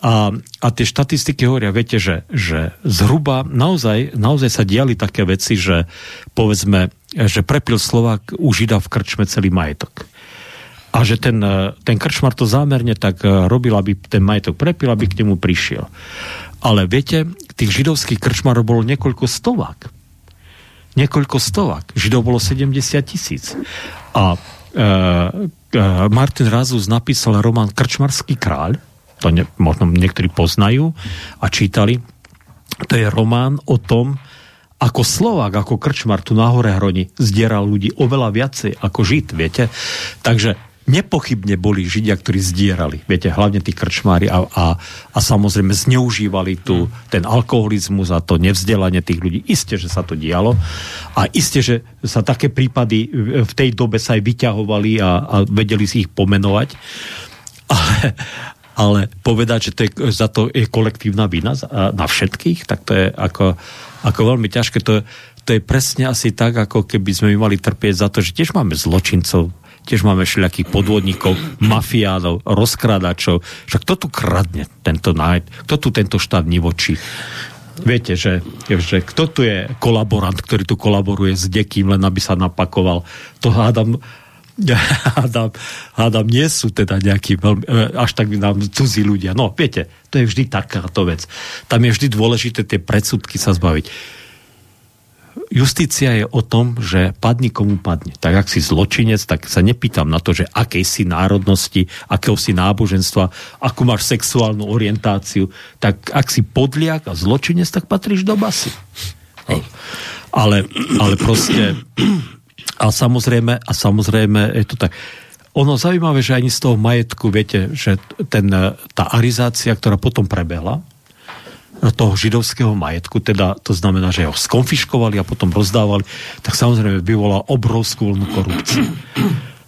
A, a tie štatistiky hovoria, viete, že, že zhruba naozaj, naozaj sa diali také veci, že povedzme, že prepil Slovák u Žida v krčme celý majetok. a že ten, e, ten krčmar to zámerne tak e, robil, aby ten majetok prepil, aby k nemu prišiel. Ale viete, tých židovských krčmarov bolo niekoľko stovák. Niekoľko stovák. Židov bolo 70 tisíc. A e, e, Martin Razus napísal román Krčmarský kráľ, to ne, možno niektorí poznajú a čítali. To je román o tom, ako Slovák, ako Krčmar tu na hore hroni zdieral ľudí oveľa viacej ako Žid, viete? Takže nepochybne boli Židia, ktorí zdierali, viete, hlavne tí krčmári a, a, a samozrejme zneužívali tu mm. ten alkoholizmus a to nevzdelanie tých ľudí. Isté, že sa to dialo a isté, že sa také prípady v tej dobe sa aj vyťahovali a, a vedeli si ich pomenovať. Ale, ale povedať, že to je, za to je kolektívna vina na všetkých, tak to je ako, ako veľmi ťažké. To, to je presne asi tak, ako keby sme mali trpieť za to, že tiež máme zločincov tiež máme všelijakých podvodníkov, mafiánov, rozkradačov. Však kto tu kradne tento nájď? Kto tu tento štát nivočí? Viete, že, že kto tu je kolaborant, ktorý tu kolaboruje s dekým, len aby sa napakoval. To hádam, hádam, hádam nie sú teda nejakí veľmi, e, až tak nám cudzí ľudia. No, viete, to je vždy takáto vec. Tam je vždy dôležité tie predsudky sa zbaviť justícia je o tom, že padni komu padne. Tak ak si zločinec, tak sa nepýtam na to, že akej si národnosti, akého si náboženstva, akú máš sexuálnu orientáciu. Tak ak si podliak a zločinec, tak patríš do basy. Ale, ale proste a samozrejme, a samozrejme je to tak. Ono zaujímavé, že ani z toho majetku, viete, že ten, tá arizácia, ktorá potom prebehla, toho židovského majetku, teda to znamená, že ho skonfiškovali a potom rozdávali, tak samozrejme vyvolal obrovskú vlnu korupcie.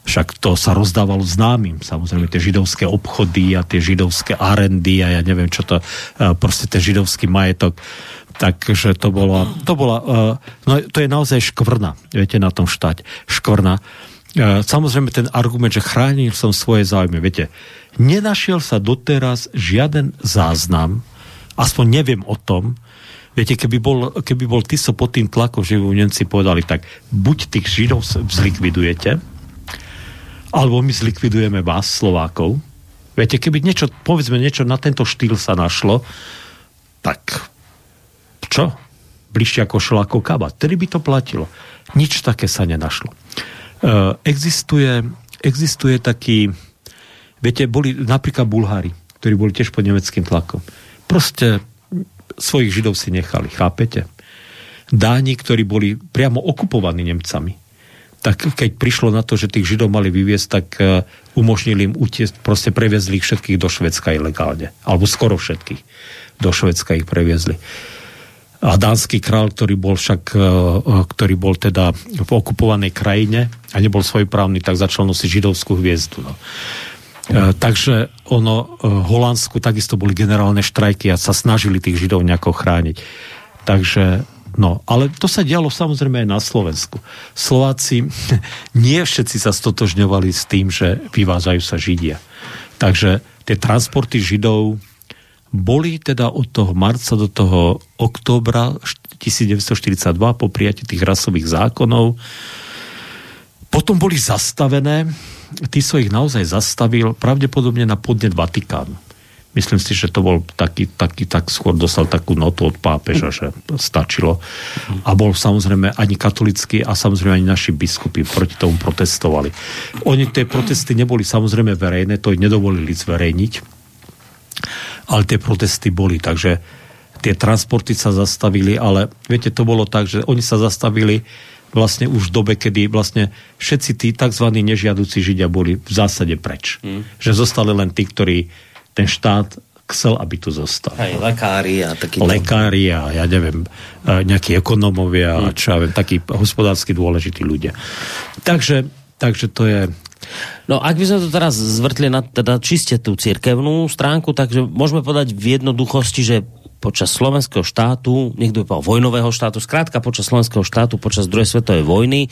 Však to sa rozdávalo známym, samozrejme tie židovské obchody a tie židovské arendy a ja neviem čo to, proste ten židovský majetok. Takže to bola, to bola, no to je naozaj škvrna, viete, na tom štať. Škvrna. Samozrejme ten argument, že chránil som svoje záujmy, viete, nenašiel sa doteraz žiaden záznam, aspoň neviem o tom, Viete, keby bol, keby bol Tiso pod tým tlakom, že by Nemci povedali tak, buď tých Židov zlikvidujete, alebo my zlikvidujeme vás, Slovákov. Viete, keby niečo, povedzme, niečo na tento štýl sa našlo, tak čo? Bližšie ako šlákov kaba. Tedy by to platilo. Nič také sa nenašlo. E, existuje, existuje taký, viete, boli napríklad Bulhári, ktorí boli tiež pod nemeckým tlakom proste svojich židov si nechali, chápete? Dáni, ktorí boli priamo okupovaní Nemcami, tak keď prišlo na to, že tých židov mali vyviesť, tak e, umožnili im utiesť, proste previezli ich všetkých do Švedska ilegálne. Alebo skoro všetkých do Švedska ich previezli. A dánsky král, ktorý bol však, e, e, ktorý bol teda v okupovanej krajine a nebol svojprávny, tak začal nosiť židovskú hviezdu. No. E, takže ono, e, v Holandsku takisto boli generálne štrajky a sa snažili tých Židov nejako chrániť. Takže, no, ale to sa dialo samozrejme aj na Slovensku. Slováci, nie všetci sa stotožňovali s tým, že vyvážajú sa Židia. Takže tie transporty Židov boli teda od toho marca do toho októbra 1942 po prijatí tých rasových zákonov. Potom boli zastavené Tiso ich naozaj zastavil pravdepodobne na podnet Vatikánu. Myslím si, že to bol taký, taký tak skôr dostal takú notu od pápeža, že stačilo. A bol samozrejme ani katolický a samozrejme ani naši biskupy proti tomu protestovali. Oni tie protesty neboli samozrejme verejné, to ich nedovolili zverejniť, ale tie protesty boli, takže tie transporty sa zastavili, ale viete, to bolo tak, že oni sa zastavili vlastne už v dobe, kedy vlastne všetci tí tzv. nežiaduci Židia boli v zásade preč. Mm. Že zostali len tí, ktorí ten štát chcel, aby tu zostal. Aj lekári a takí... Lekári a ja neviem, nejakí ekonomovia mm. a čo ja viem, takí hospodársky dôležití ľudia. Takže, takže to je... No ak by sme to teraz zvrtli na teda čiste tú cirkevnú stránku, takže môžeme povedať v jednoduchosti, že počas slovenského štátu, niekto by povedal vojnového štátu, skrátka počas slovenského štátu, počas druhej svetovej vojny,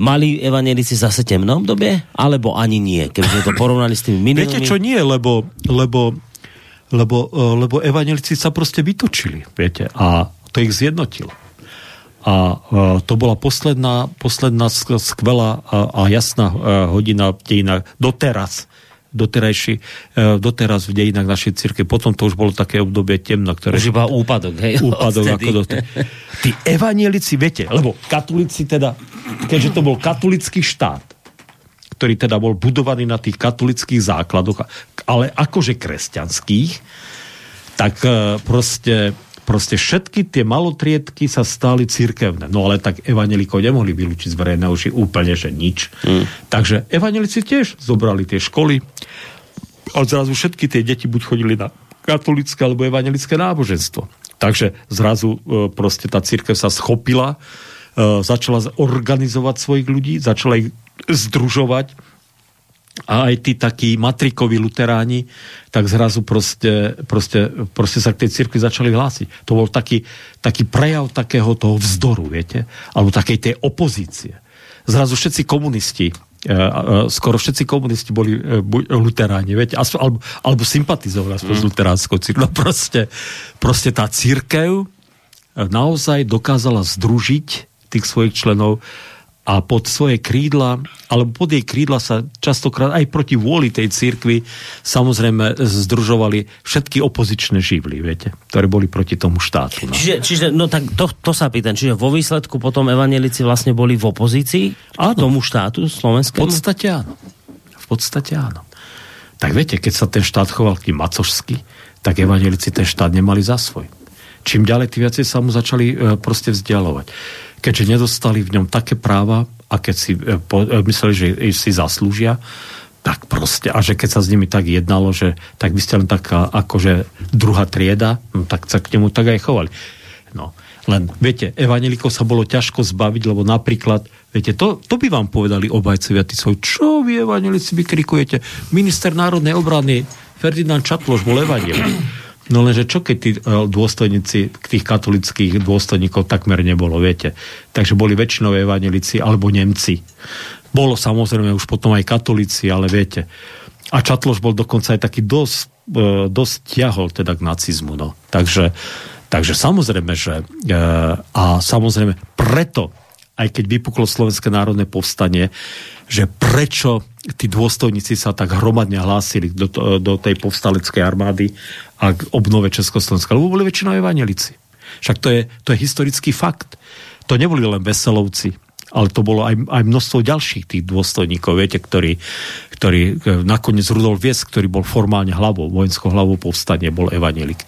mali evangelici zase temnom dobe, alebo ani nie, keby sme to porovnali s tými minulými? Viete čo nie, lebo, lebo, lebo, lebo evangelici sa proste vytočili, viete, a to ich zjednotilo. A uh, to bola posledná, posledná skvelá a, jasná uh, hodina v dejinách doteraz doterajší, uh, doteraz v dejinách našej cirke. Potom to už bolo také obdobie temno, ktoré... Už iba úpadok, hej? Úpadok, ako do... Tí evanielici, viete, lebo katolíci teda, keďže to bol katolický štát, ktorý teda bol budovaný na tých katolických základoch, ale akože kresťanských, tak uh, proste proste všetky tie malotriedky sa stali církevné. No ale tak evanelikov nemohli vylúčiť z verejného ži úplne, že nič. Mm. Takže evanelici tiež zobrali tie školy a zrazu všetky tie deti buď chodili na katolické alebo evangelické náboženstvo. Takže zrazu e, proste tá církev sa schopila, e, začala organizovať svojich ľudí, začala ich združovať a aj tí takí matrikoví luteráni, tak zrazu proste, proste, proste sa k tej cirkvi začali hlásiť. To bol taký, taký prejav takého toho vzdoru, viete? Alebo takej tej opozície. Zrazu všetci komunisti, e, e, skoro všetci komunisti boli e, luteráni, viete? Alebo, alebo sympatizovali aspoň mm. s luteránskou církvou. No proste, proste tá církev naozaj dokázala združiť tých svojich členov a pod svoje krídla, alebo pod jej krídla sa častokrát aj proti vôli tej církvy samozrejme združovali všetky opozičné živly, viete, ktoré boli proti tomu štátu. No. Čiže, čiže no tak to, to sa pýtam, čiže vo výsledku potom evanelici vlastne boli v opozícii áno. tomu štátu slovenskému? V podstate áno. V podstate áno. Tak viete, keď sa ten štát choval kým macožsky, tak evanelici ten štát nemali za svoj. Čím ďalej, tým viacej sa mu začali e, proste vzdialovať keďže nedostali v ňom také práva, keď si e, e, mysleli, že si zaslúžia, tak proste, a že keď sa s nimi tak jednalo, že tak by ste len taká akože druhá trieda, no tak sa k nemu tak aj chovali. No, len, viete, evanelikov sa bolo ťažko zbaviť, lebo napríklad, viete, to, to by vám povedali obajcovia tí svoj, čo vy evanelici vykrikujete? Minister národnej obrany Ferdinand Čatloš bol evanelik. No lenže čo keď tí e, dôstojníci, tých katolických dôstojníkov takmer nebolo, viete. Takže boli väčšinou evanelici alebo Nemci. Bolo samozrejme už potom aj katolíci, ale viete. A Čatloš bol dokonca aj taký dosť, e, dosť ťahol teda k nacizmu. No. Takže, takže samozrejme, že e, a samozrejme preto, aj keď vypuklo Slovenské národné povstanie, že prečo tí dôstojníci sa tak hromadne hlásili do, do tej povstaleckej armády a k obnove Československa, lebo boli väčšinou evanelici. Však to je, to je historický fakt. To neboli len veselovci, ale to bolo aj, aj množstvo ďalších tých dôstojníkov, viete, ktorí, ktorí e, nakoniec Rudolf Vies, ktorý bol formálne hlavou, vojenskou hlavou povstanie, bol evanelik.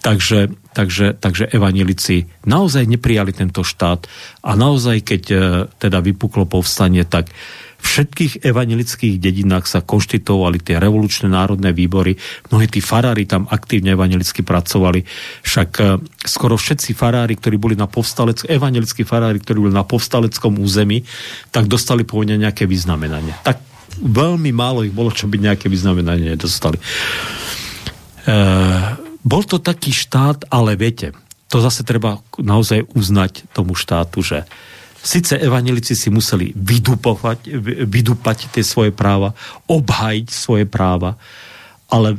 Takže, takže, takže evanelici naozaj neprijali tento štát a naozaj, keď e, teda vypuklo povstanie, tak všetkých evanelických dedinách sa konštitovali tie revolučné národné výbory. Mnohí tí farári tam aktívne evanelicky pracovali. Však e, skoro všetci farári, ktorí boli na povstalec, evangelickí farári, ktorí boli na povstaleckom území, tak dostali pôvodne nejaké vyznamenanie. Tak veľmi málo ich bolo, čo by nejaké vyznamenanie nedostali. E, bol to taký štát, ale viete, to zase treba naozaj uznať tomu štátu, že Sice evanelici si museli vydupovať, vydupať tie svoje práva, obhajiť svoje práva, ale,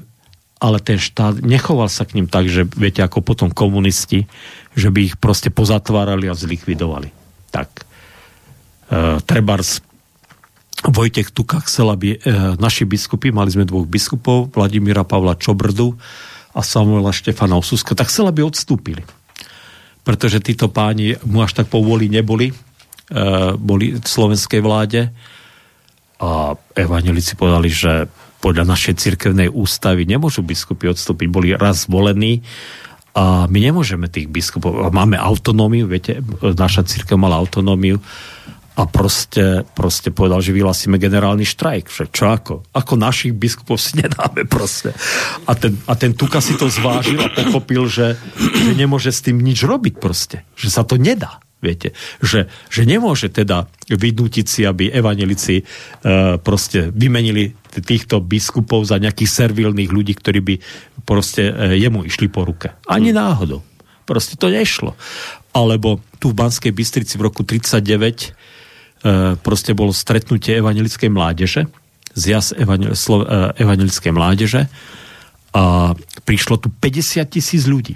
ale ten štát nechoval sa k ním tak, že viete, ako potom komunisti, že by ich proste pozatvárali a zlikvidovali. Tak. E, trebárs Vojtech Tuka chcel, aby e, naši biskupy, mali sme dvoch biskupov, Vladimíra Pavla Čobrdu a Samuela Štefana Osuska, tak chcel, aby odstúpili. Pretože títo páni mu až tak povoli neboli, Eh, boli v slovenskej vláde. A evanelici povedali, že podľa našej cirkevnej ústavy nemôžu biskupy odstúpiť, boli raz zvolení a my nemôžeme tých biskupov, máme autonómiu, viete, naša církev mala autonómiu a proste, proste povedal, že vyhlasíme generálny štrajk. Však čo ako? Ako našich biskupov si nedáme proste. A ten, a ten Tuka si to zvážil a pochopil, že, že nemôže s tým nič robiť proste. Že sa to nedá. Viete, že, že nemôže teda vynútiť si, aby evanelici e, proste vymenili týchto biskupov za nejakých servilných ľudí, ktorí by proste e, jemu išli po ruke. Ani hmm. náhodou. Proste to nešlo. Alebo tu v Banskej Bystrici v roku 39 e, proste bolo stretnutie evangelickej mládeže, zjazd e, evangelickej mládeže a prišlo tu 50 tisíc ľudí.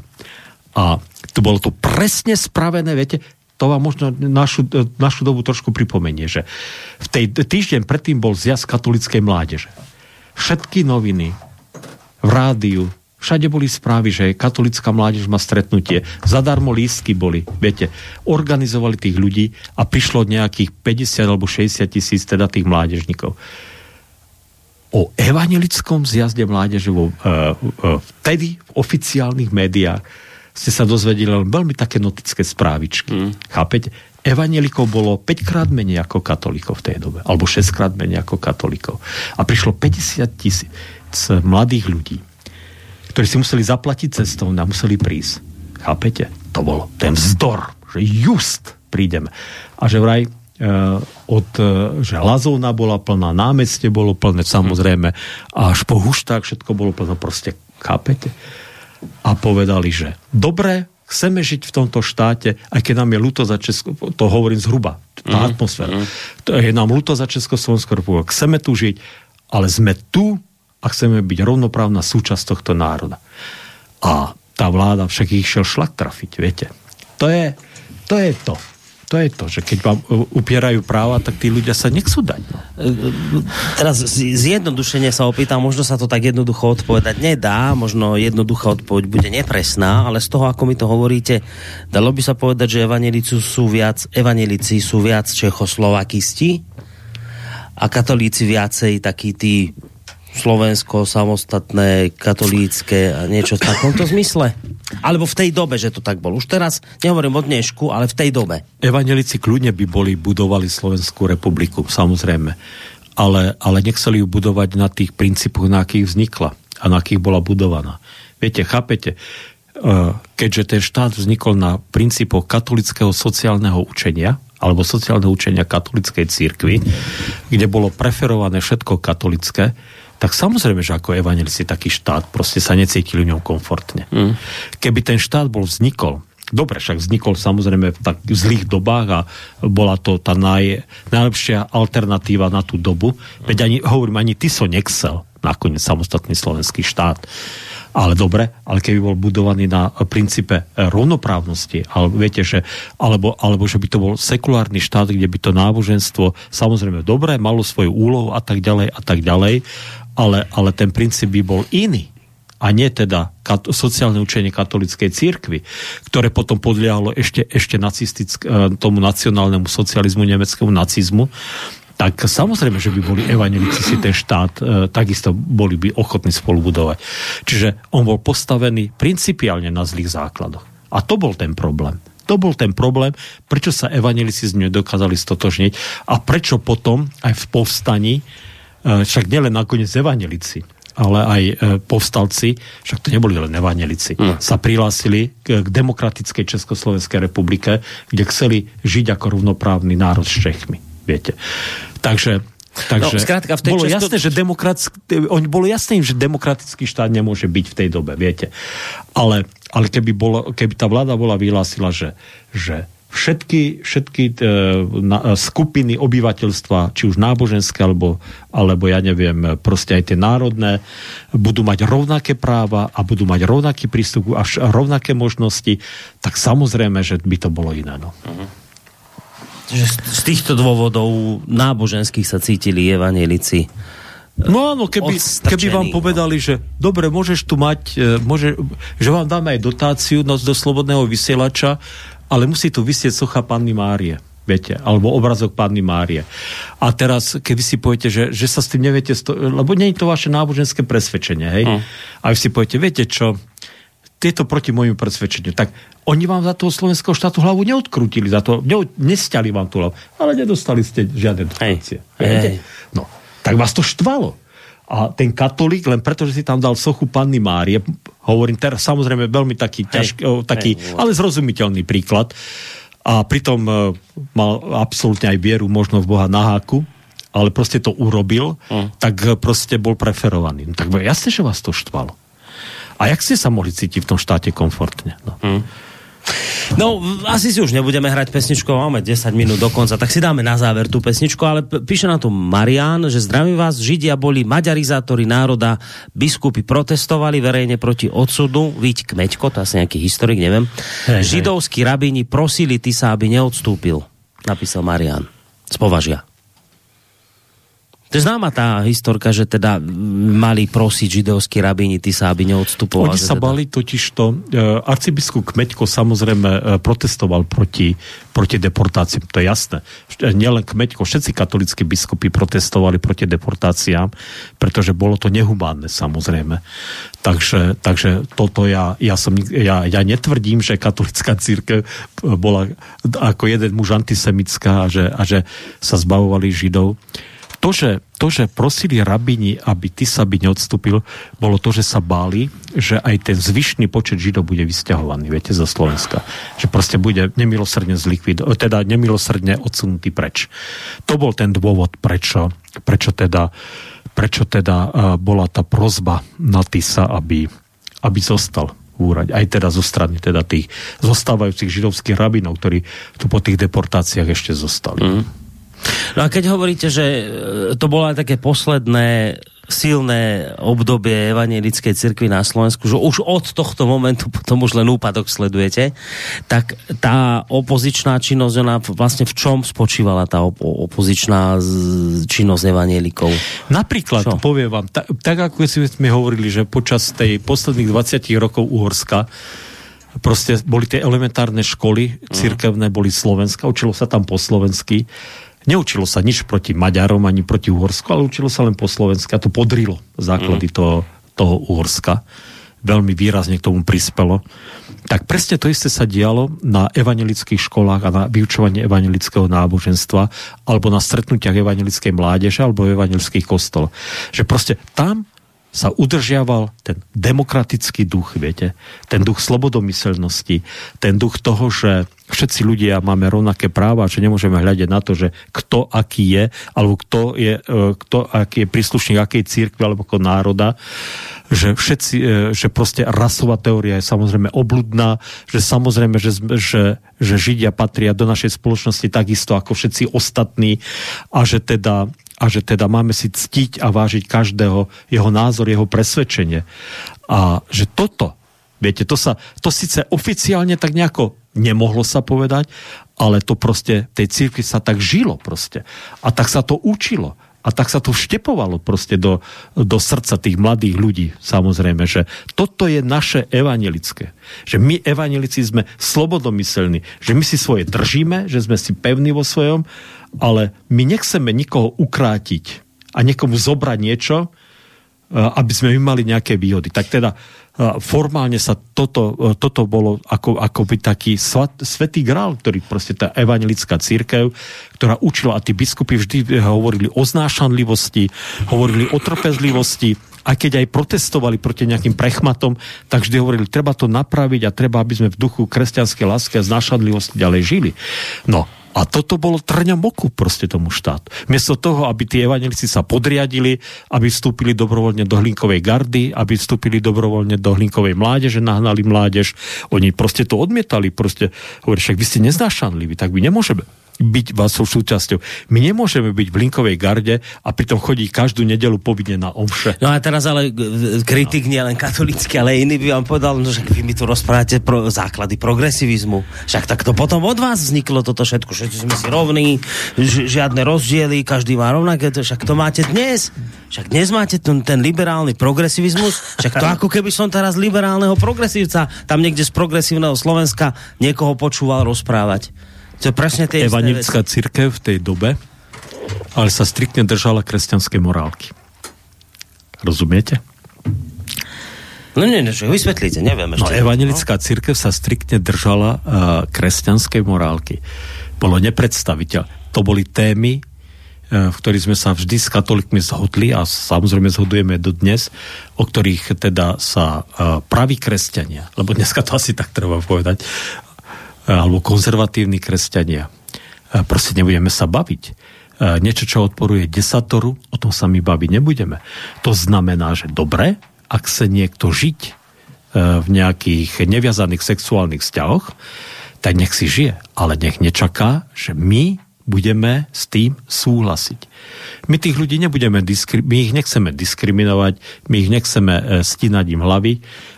A to bolo to presne spravené, viete, to vám možno našu, našu dobu trošku pripomenie, že v tej týždeň predtým bol zjazd katolickej mládeže. Všetky noviny v rádiu, všade boli správy, že katolická mládež má stretnutie, zadarmo lístky boli, viete, organizovali tých ľudí a prišlo nejakých 50 alebo 60 tisíc teda tých mládežníkov. O evangelickom zjazde mládeže vo, uh, uh, vtedy v oficiálnych médiách ste sa dozvedeli len veľmi také notické správičky. Mm. Chápete? Evanelikov bolo 5 krát menej ako katolíkov v tej dobe, alebo 6 krát menej ako katolíkov. A prišlo 50 tisíc mladých ľudí, ktorí si museli zaplatiť cestou a museli prísť. Chápete? To bolo ten vzdor, že just prídeme. A že vraj uh, od, uh, že Lazovna bola plná, námeste bolo plné, samozrejme, až po huštách všetko bolo plné, proste, chápete? a povedali, že dobre, chceme žiť v tomto štáte, aj keď nám je ľúto za Česko, to hovorím zhruba, tá mm, atmosféra. Mm. To je nám ľúto za Československou republiku, chceme tu žiť, ale sme tu a chceme byť rovnoprávna súčasť tohto národa. A tá vláda však ich šiel šlak trafiť, viete. To je to. Je to to je to, že keď vám upierajú práva, tak tí ľudia sa nechcú dať. No. Teraz zjednodušene sa opýtam, možno sa to tak jednoducho odpovedať nedá, možno jednoduchá odpoveď bude nepresná, ale z toho, ako mi to hovoríte, dalo by sa povedať, že evanelici sú viac, evanelici sú viac čechoslovakisti a katolíci viacej takí tí Slovensko samostatné, katolícke a niečo v takomto zmysle? Alebo v tej dobe, že to tak bol. Už teraz nehovorím o dnešku, ale v tej dobe. Evangelici kľudne by boli, budovali Slovenskú republiku, samozrejme. Ale, ale nechceli ju budovať na tých princípoch, na akých vznikla a na akých bola budovaná. Viete, chápete, e, keďže ten štát vznikol na princípoch katolického sociálneho učenia, alebo sociálneho učenia katolickej církvy, kde bolo preferované všetko katolické, tak samozrejme, že ako evangelici taký štát proste sa necítili v ňom komfortne. Mm. Keby ten štát bol vznikol, dobre, však vznikol samozrejme v tak zlých dobách a bola to tá naj, najlepšia alternatíva na tú dobu, veď ani, hovorím, ani ty so nechcel nakoniec samostatný slovenský štát. Ale dobre, ale keby bol budovaný na princípe rovnoprávnosti, alebo viete, že, alebo, alebo že by to bol sekulárny štát, kde by to náboženstvo samozrejme dobre, malo svoju úlohu a tak ďalej a tak ďalej, ale, ale ten princíp by bol iný a nie teda kat- sociálne učenie katolíckej církvy, ktoré potom podliahalo ešte, ešte nacistick- e, tomu nacionálnemu socializmu, nemeckému nacizmu, tak samozrejme, že by boli evanelici si ten štát e, takisto boli by ochotní spolu. Čiže on bol postavený principiálne na zlých základoch. A to bol ten problém. To bol ten problém, prečo sa evanelici s ňou dokázali stotožniť a prečo potom aj v povstaní však nielen nakoniec evanelici, ale aj e, povstalci, však to neboli len evanelici, mm. sa prihlásili k, k demokratickej Československej republike, kde chceli žiť ako rovnoprávny národ s Čechmi. Viete. Takže Takže no, skrátka, v tej bolo, česko... jasné, že demokratický, on, bolo jasné, že demokratický štát nemôže byť v tej dobe, viete. Ale, ale keby, bolo, keby tá vláda bola vyhlásila, že, že všetky, všetky e, na, skupiny obyvateľstva, či už náboženské, alebo, alebo ja neviem, proste aj tie národné, budú mať rovnaké práva a budú mať rovnaký prístup a rovnaké možnosti, tak samozrejme, že by to bolo iné. No. Uh-huh. z týchto dôvodov náboženských sa cítili evanelici No áno, keby, keby vám no. povedali, že dobre, môžeš tu mať, e, môže, že vám dáme aj dotáciu do, do slobodného vysielača ale musí tu vysieť socha Panny Márie viete, alebo obrazok Panny Márie. A teraz, keby si poviete, že, že sa s tým neviete, sto- lebo nie je to vaše náboženské presvedčenie, hej? Mm. A vy si poviete, viete čo, tieto proti môjmu presvedčeniu. Tak oni vám za toho slovenského štátu hlavu neodkrútili, za to, ne, nestiali vám tú hlavu, ale nedostali ste žiadne dotácie. Hej. Hej. No, tak vás to štvalo. A ten katolík, len preto, že si tam dal sochu Panny Márie, hovorím teraz samozrejme veľmi taký, ťažký, taký hej, ale zrozumiteľný príklad, a pritom e, mal absolútne aj vieru možno v Boha na háku, ale proste to urobil, mm. tak e, proste bol preferovaný. No, tak jasne, že vás to štvalo. A jak ste sa mohli cítiť v tom štáte komfortne? No. Mm. No, asi si už nebudeme hrať pesničku, máme 10 minút do konca, tak si dáme na záver tú pesničku, ale píše na to Marian, že zdravím vás, Židia boli maďarizátori národa, biskupy protestovali verejne proti odsudu, Víť Kmeďko, to asi nejaký historik, neviem. Hej, Židovskí rabíni prosili sa, aby neodstúpil, napísal Marian považia. To je známa tá historka, že teda mali prosiť židovskí rabíni sa, aby neodstupovali. Oni sa teda... bali totiž to, uh, arcibiskup Kmeďko samozrejme uh, protestoval proti, proti deportáciám, to je jasné. Nielen Kmeďko, všetci katolíckí biskupy protestovali proti deportáciám, pretože bolo to nehumánne samozrejme. Takže, takže toto ja, ja, som, ja, ja netvrdím, že katolická církev bola ako jeden muž antisemická a že, a že sa zbavovali židov to, že, to, že prosili rabini, aby ty sa by neodstúpil, bolo to, že sa báli, že aj ten zvyšný počet židov bude vysťahovaný, viete, zo Slovenska. Že proste bude nemilosrdne zlikvid, teda nemilosrdne odsunutý preč. To bol ten dôvod, prečo, prečo teda, prečo teda uh, bola tá prozba na Tisa, aby, aby zostal úrať, aj teda zo strany teda tých zostávajúcich židovských rabinov, ktorí tu po tých deportáciách ešte zostali. Mm. No a keď hovoríte, že e, to bolo aj také posledné silné obdobie evangelickej cirkvi na Slovensku, že už od tohto momentu potom už len úpadok sledujete, tak tá opozičná činnosť, ona vlastne v čom spočívala tá op- opozičná činnosť evangelikov? Napríklad, Čo? poviem vám, tak, tak ako si sme hovorili, že počas tej posledných 20 rokov Uhorska proste boli tie elementárne školy, mhm. cirkevné boli Slovenska, učilo sa tam po slovensky, Neučilo sa nič proti Maďarom ani proti Uhorsku, ale učilo sa len po slovensky a to podrilo základy mm. toho, toho Uhorska. Veľmi výrazne k tomu prispelo. Tak presne to isté sa dialo na evangelických školách a na vyučovanie evangelického náboženstva alebo na stretnutiach evangelickej mládeže alebo evangelických kostol. Že proste tam sa udržiaval ten demokratický duch, viete, ten duch slobodomyselnosti, ten duch toho, že všetci ľudia máme rovnaké práva, že nemôžeme hľadať na to, že kto aký je, alebo kto je, e, kto aký je príslušník akej církve alebo ako národa, že všetci, e, že proste rasová teória je samozrejme obludná, že samozrejme, že, že, že Židia patria do našej spoločnosti takisto ako všetci ostatní a že teda a že teda máme si ctiť a vážiť každého jeho názor, jeho presvedčenie. A že toto, viete, to sa, to síce oficiálne tak nejako nemohlo sa povedať, ale to proste, tej církvi sa tak žilo proste. A tak sa to učilo. A tak sa to vštepovalo proste do, do srdca tých mladých ľudí, samozrejme, že toto je naše evanelické. Že my evanelici sme slobodomyselní, že my si svoje držíme, že sme si pevní vo svojom ale my nechceme nikoho ukrátiť a niekomu zobrať niečo, aby sme my mali nejaké výhody. Tak teda e, formálne sa toto, e, toto bolo ako, ako by taký svat, svetý grál, ktorý proste tá evangelická církev, ktorá učila a tí biskupy vždy hovorili o znášanlivosti, hovorili o trpezlivosti, a keď aj protestovali proti nejakým prechmatom, tak vždy hovorili, treba to napraviť a treba, aby sme v duchu kresťanskej lásky a znášanlivosti ďalej žili. No, a toto bolo trňom oku proste tomu štátu. Miesto toho, aby tí evanelici sa podriadili, aby vstúpili dobrovoľne do hlinkovej gardy, aby vstúpili dobrovoľne do hlinkovej mládeže, nahnali mládež, oni proste to odmietali, proste. Hovorí, však vy ste neznášanliví, tak my nemôžeme byť vašou súčasťou. My nemôžeme byť v linkovej garde a pritom chodí každú nedelu povinne na omše. No a teraz ale kritik no. nie len katolícky, ale iný by vám povedal, no, že vy mi tu rozprávate pro základy progresivizmu. Však tak to potom od vás vzniklo toto všetko. Všetci sme si rovní, žiadne rozdiely, každý má rovnaké. Však to máte dnes. Však dnes máte ten, ten liberálny progresivizmus. Však to ako keby som teraz liberálneho progresívca tam niekde z progresívneho Slovenska niekoho počúval rozprávať. To presne tie Evangelická církev v tej dobe, ale sa striktne držala kresťanskej morálky. Rozumiete? No nie, nie, vysvetlíte, neviem ešte. No, evangelická no? církev sa striktne držala uh, kresťanskej morálky. Bolo nepredstaviteľ. To boli témy, uh, v ktorých sme sa vždy s katolikmi zhodli a samozrejme zhodujeme dodnes, o ktorých teda sa uh, praví kresťania, lebo dneska to asi tak treba povedať, alebo konzervatívni kresťania. Proste nebudeme sa baviť. Niečo, čo odporuje desatoru, o tom sa my baviť nebudeme. To znamená, že dobre, ak sa niekto žiť v nejakých neviazaných sexuálnych vzťahoch, tak nech si žije. Ale nech nečaká, že my budeme s tým súhlasiť. My tých ľudí nebudeme, diskri- my ich nechceme diskriminovať, my ich nechceme e, stínať im hlavy,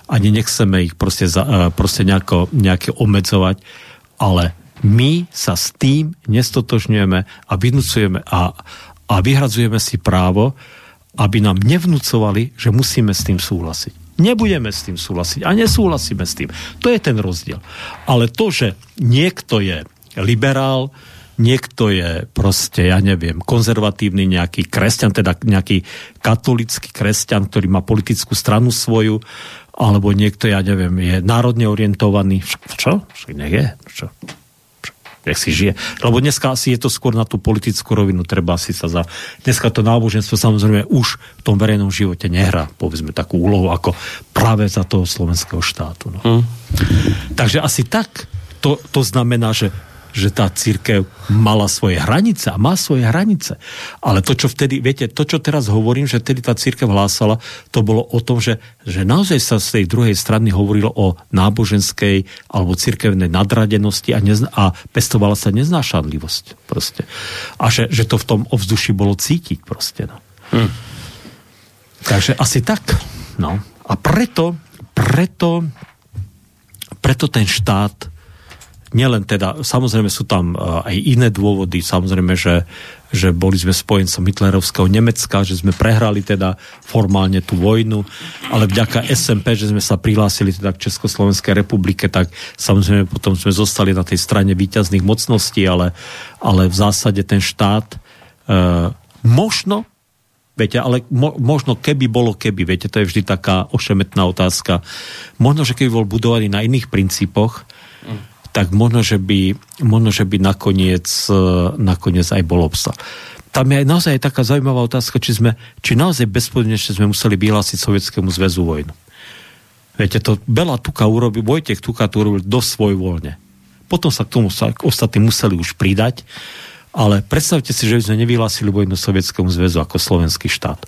ani nechceme ich proste, za, e, proste nejako, nejaké obmedzovať, ale my sa s tým nestotožňujeme a vynúcujeme a, a vyhradzujeme si právo, aby nám nevnúcovali, že musíme s tým súhlasiť. Nebudeme s tým súhlasiť a nesúhlasíme s tým. To je ten rozdiel. Ale to, že niekto je liberál, niekto je proste, ja neviem, konzervatívny nejaký kresťan, teda nejaký katolický kresťan, ktorý má politickú stranu svoju, alebo niekto, ja neviem, je národne orientovaný. Čo? Však nech je. Čo? nech si žije. Lebo dneska asi je to skôr na tú politickú rovinu, treba si sa za... Dneska to náboženstvo samozrejme už v tom verejnom živote nehrá, povedzme, takú úlohu ako práve za toho slovenského štátu. No. Mm. Takže asi tak to, to znamená, že že tá církev mala svoje hranice a má svoje hranice. Ale to, čo vtedy, viete, to, čo teraz hovorím, že vtedy tá církev hlásala, to bolo o tom, že, že naozaj sa z tej druhej strany hovorilo o náboženskej alebo církevnej nadradenosti a, nezna, a pestovala sa neznášanlivosť. Proste. A že, že to v tom ovzduši bolo cítiť proste. No. Hm. Takže asi tak. No. A preto, preto, preto ten štát nielen teda, samozrejme sú tam e, aj iné dôvody, samozrejme, že, že boli sme spojencom Hitlerovského Nemecka, že sme prehrali teda formálne tú vojnu, ale vďaka SMP, že sme sa prihlásili teda k Československej republike, tak samozrejme potom sme zostali na tej strane výťazných mocností, ale, ale v zásade ten štát e, možno Viete, ale mo, možno keby bolo keby, viete, to je vždy taká ošemetná otázka. Možno, že keby bol budovaný na iných princípoch, tak možno, že by, možno, že by nakoniec, e, nakoniec aj bol obsah. Tam je aj naozaj taká zaujímavá otázka, či, sme, či naozaj bezpodmienečne sme museli vyhlásiť Sovietskému zväzu vojnu. Viete, to Bela Tuka urobil, Vojtech Tuka to urobil dosť svojvoľne. Potom sa k tomu sa ostatní museli už pridať, ale predstavte si, že by sme nevyhlásili vojnu Sovietskému zväzu ako slovenský štát.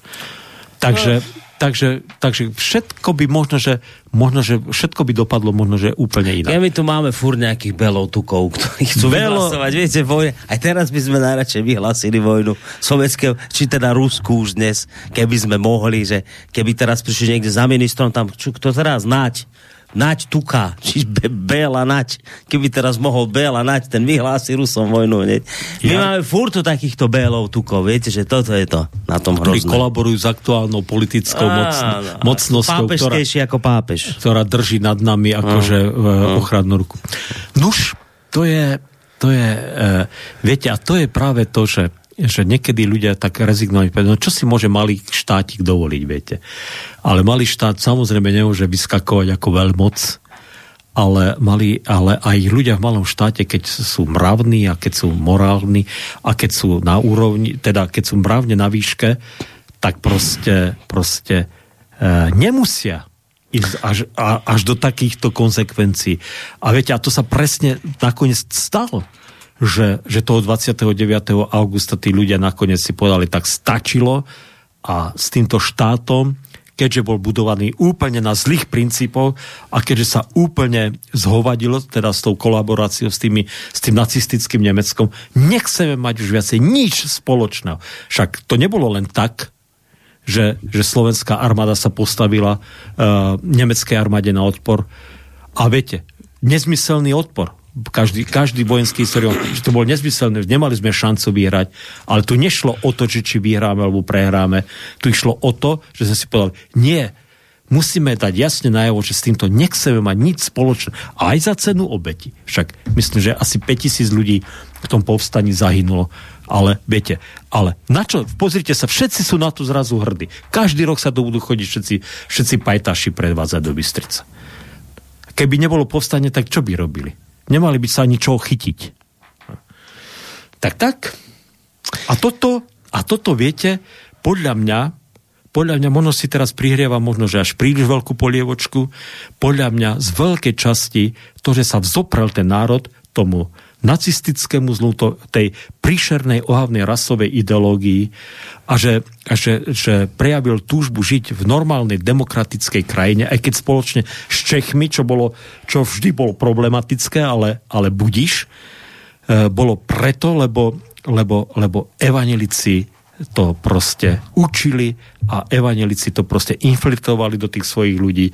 Takže... No takže, takže všetko by možno, že, možno, že všetko by dopadlo možno, že úplne inak. Ja my tu máme fur nejakých belov tukov, ktorí chcú Belo... vyhlasovať, viete, vojne. Aj teraz by sme najradšej vyhlasili vojnu sovietského, či teda Rusku už dnes, keby sme mohli, že keby teraz prišli niekde za ministrom, tam, čo, kto teraz nať, Nať Tuka, či Be- Bela Nať, keby teraz mohol Bela Nať, ten vyhlási Rusom vojnu. Nie? My ja. máme furtu takýchto Belov Tukov, viete, že toto je to na tom Ktorí hrozné. kolaborujú s aktuálnou politickou Á, moc, no, mocnosťou, ktorá, ako pápež. ktorá drží nad nami akože uh, ochrannú ruku. Nuž, to je, to je uh, viete, a to je práve to, že že niekedy ľudia tak rezignovali, no čo si môže malý štátik dovoliť, viete. Ale malý štát samozrejme nemôže vyskakovať ako veľmoc, ale, mali, ale aj ľudia v malom štáte, keď sú mravní a keď sú morálni a keď sú na úrovni, teda keď sú mravne na výške, tak proste, proste e, nemusia ísť až, a, až do takýchto konsekvencií. A viete, a to sa presne nakoniec stalo že, že toho 29. augusta tí ľudia nakoniec si povedali, tak stačilo a s týmto štátom, keďže bol budovaný úplne na zlých princípoch a keďže sa úplne zhovadilo teda s tou kolaboráciou s, tými, s tým nacistickým Nemeckom, nechceme mať už viacej nič spoločného. Však to nebolo len tak, že, že slovenská armáda sa postavila uh, nemeckej armáde na odpor. A viete, nezmyselný odpor každý, každý vojenský historik, že to bolo nezmyselné, nemali sme šancu vyhrať, ale tu nešlo o to, že či vyhráme alebo prehráme, tu išlo o to, že sme si povedali, nie, musíme dať jasne najavo, že s týmto nechceme mať nič spoločné. Aj za cenu obeti. Však myslím, že asi 5000 ľudí v tom povstaní zahynulo. Ale viete, ale na čo? Pozrite sa, všetci sú na to zrazu hrdí. Každý rok sa to budú chodiť všetci, všetci pajtaši predvádzať do Bystrica. Keby nebolo povstanie, tak čo by robili? Nemali by sa ani čo chytiť. Tak tak. A toto, a toto viete, podľa mňa, podľa mňa možno si teraz prihrieva možno, že až príliš veľkú polievočku, podľa mňa z veľkej časti to, že sa vzoprel ten národ tomu nacistickému zlu, to, tej príšernej ohavnej rasovej ideológii a, že, a že, že prejavil túžbu žiť v normálnej demokratickej krajine, aj keď spoločne s Čechmi, čo, bolo, čo vždy bolo problematické, ale, ale budiš, e, bolo preto, lebo, lebo, lebo evanelici to proste učili a evanelici to proste infiltrovali do tých svojich ľudí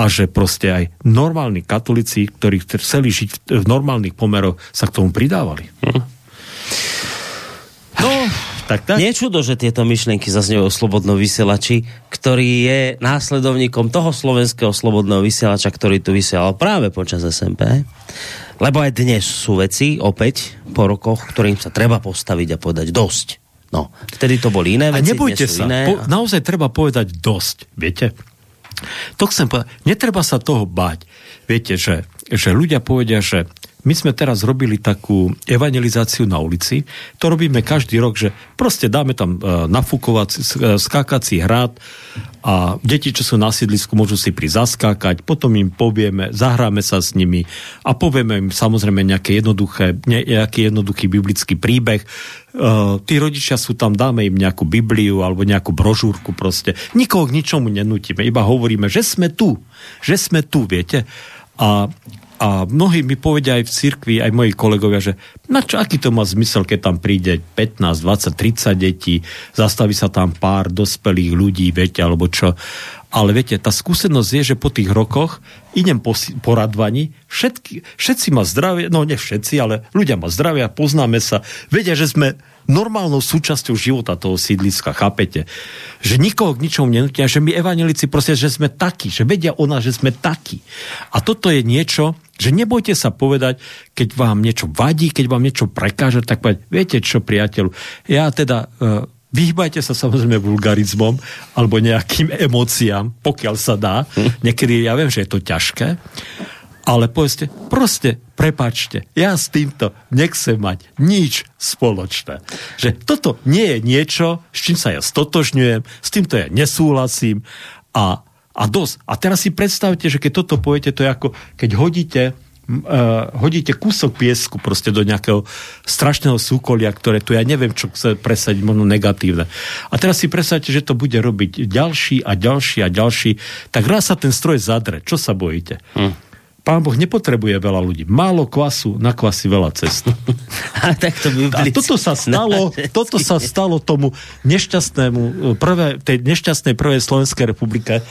a že proste aj normálni katolíci, ktorí chceli žiť v normálnych pomeroch, sa k tomu pridávali. Hm. No, tak, tak. Nečudo, že tieto myšlenky zaznejú o slobodnom vysielači, ktorý je následovníkom toho slovenského slobodného vysielača, ktorý tu vysielal práve počas SMP. Lebo aj dnes sú veci, opäť po rokoch, ktorým sa treba postaviť a povedať dosť. No, vtedy to boli iné veci, A nebojte sa, iné. Po, naozaj treba povedať dosť, viete? To chcem povedať, netreba sa toho báť. Viete, že, že ľudia povedia, že my sme teraz robili takú evangelizáciu na ulici. To robíme každý rok, že proste dáme tam uh, nafúkovací, uh, skákací hrad a deti, čo sú na sídlisku, môžu si pri zaskákať, potom im povieme, zahráme sa s nimi a povieme im samozrejme nejaké jednoduché, nejaký jednoduchý biblický príbeh. Uh, tí rodičia sú tam, dáme im nejakú Bibliu alebo nejakú brožúrku proste. Nikoho k ničomu nenutíme, iba hovoríme, že sme tu, že sme tu, viete. A, a mnohí mi povedia aj v cirkvi, aj moji kolegovia, že na čo, aký to má zmysel, keď tam príde 15, 20, 30 detí, zastaví sa tam pár dospelých ľudí, viete, alebo čo. Ale viete, tá skúsenosť je, že po tých rokoch idem po, po všetky, všetci ma zdravia, no nie všetci, ale ľudia ma zdravia, poznáme sa, vedia, že sme normálnou súčasťou života toho sídliska, chápete? Že nikoho k ničomu nenutia, že my evanelici proste, že sme takí, že vedia o nás, že sme takí. A toto je niečo, že nebojte sa povedať, keď vám niečo vadí, keď vám niečo prekáže, tak povedať, viete čo, priateľ, ja teda... Uh, Vyhýbajte sa samozrejme vulgarizmom alebo nejakým emóciám, pokiaľ sa dá. Niekedy ja viem, že je to ťažké, ale povedzte, proste, prepačte, ja s týmto nechcem mať nič spoločné. Že toto nie je niečo, s čím sa ja stotožňujem, s týmto ja nesúhlasím a, a dosť. A teraz si predstavte, že keď toto poviete, to je ako keď hodíte uh, hodíte kúsok piesku proste do nejakého strašného súkolia, ktoré tu ja neviem, čo chce presadiť, možno negatívne. A teraz si predstavte, že to bude robiť ďalší a ďalší a ďalší, tak raz sa ten stroj zadre. Čo sa bojíte? Hm. Pán Boh nepotrebuje veľa ľudí. Málo kvasu, na kvasi veľa cest. a, tak to by a toto sa stalo, toto sa stalo tomu nešťastnému, prvé, tej nešťastnej prvej Slovenskej republike,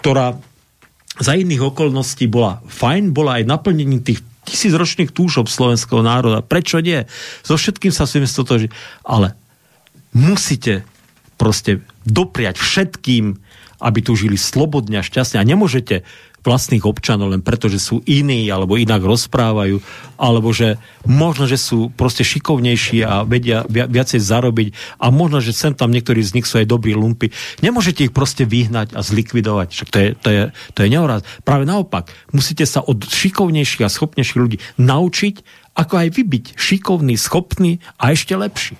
ktorá za iných okolností bola fajn, bola aj naplnením tých tisícročných túžob slovenského národa. Prečo nie? So všetkým sa si stotožiť. Ale musíte proste dopriať všetkým, aby tu žili slobodne a šťastne. A nemôžete vlastných občanov len preto, že sú iní alebo inak rozprávajú, alebo že možno, že sú proste šikovnejší a vedia viacej zarobiť a možno, že sem tam niektorí z nich sú aj dobrí lumpy. Nemôžete ich proste vyhnať a zlikvidovať. Však to je, to je, to je nehoraz. Práve naopak, musíte sa od šikovnejších a schopnejších ľudí naučiť, ako aj vy byť šikovný, schopný a ešte lepší.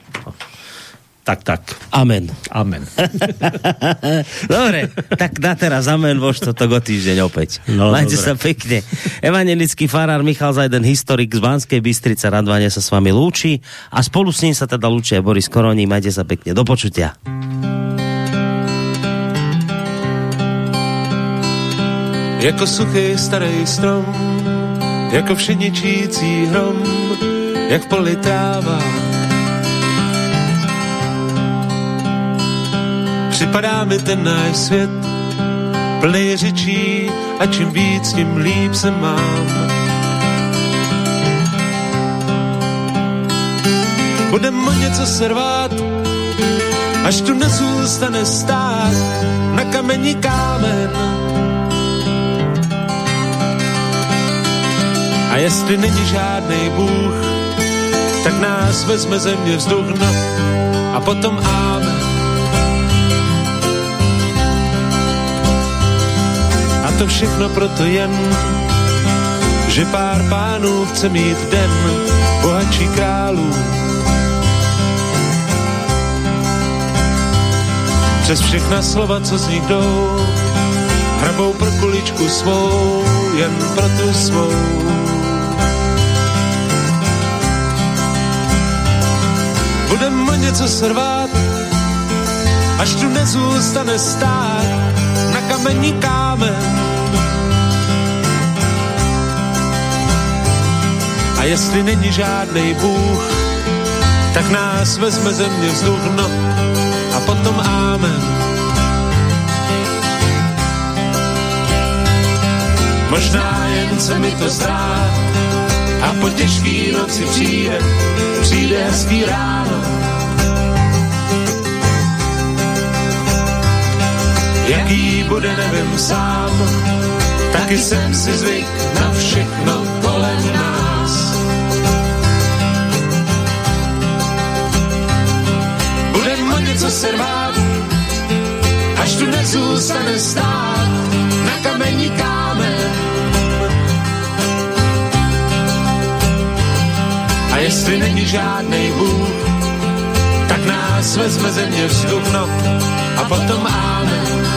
Tak, tak. Amen. Amen. dobre, tak na teraz amen, vo štvrtok o týždeň opäť. No, Majte dobre. sa pekne. Evangelický farár Michal Zajden, historik z Banskej Bystrice, radvane sa s vami lúči a spolu s ním sa teda lúči aj Boris Koroní. Majte sa pekne. Do počutia. Jako suchý starý strom, jako všeničící hrom, jak v Připadá mi ten náš svět plný řečí a čím víc, tím líp se mám. Budem o něco servát, až tu nezůstane stát na kamení kámen. A jestli není žádný Bůh, tak nás vezme země vzduch, no a potom ámen. To všechno proto jen, že pár pánů chce mít den bohatší králů. Přes všechna slova, co z nich jdou, hrabou pro kuličku svou, jen pro tu svou. něco srvat, až tu nezůstane stát na kamení kámen. Jestli není žádný Bůh, tak nás vezme země vzduch, no a potom ámen. Možná jen se mi to zdá, a po těžký noci přijde, přijde hezký ráno. Jaký bude, nevím sám, taky jsem si zvyk na všechno tu nezůstane stát na kamení kámen jestli není žádný Bůh, tak nás vezme země vzduch, a potom ámen.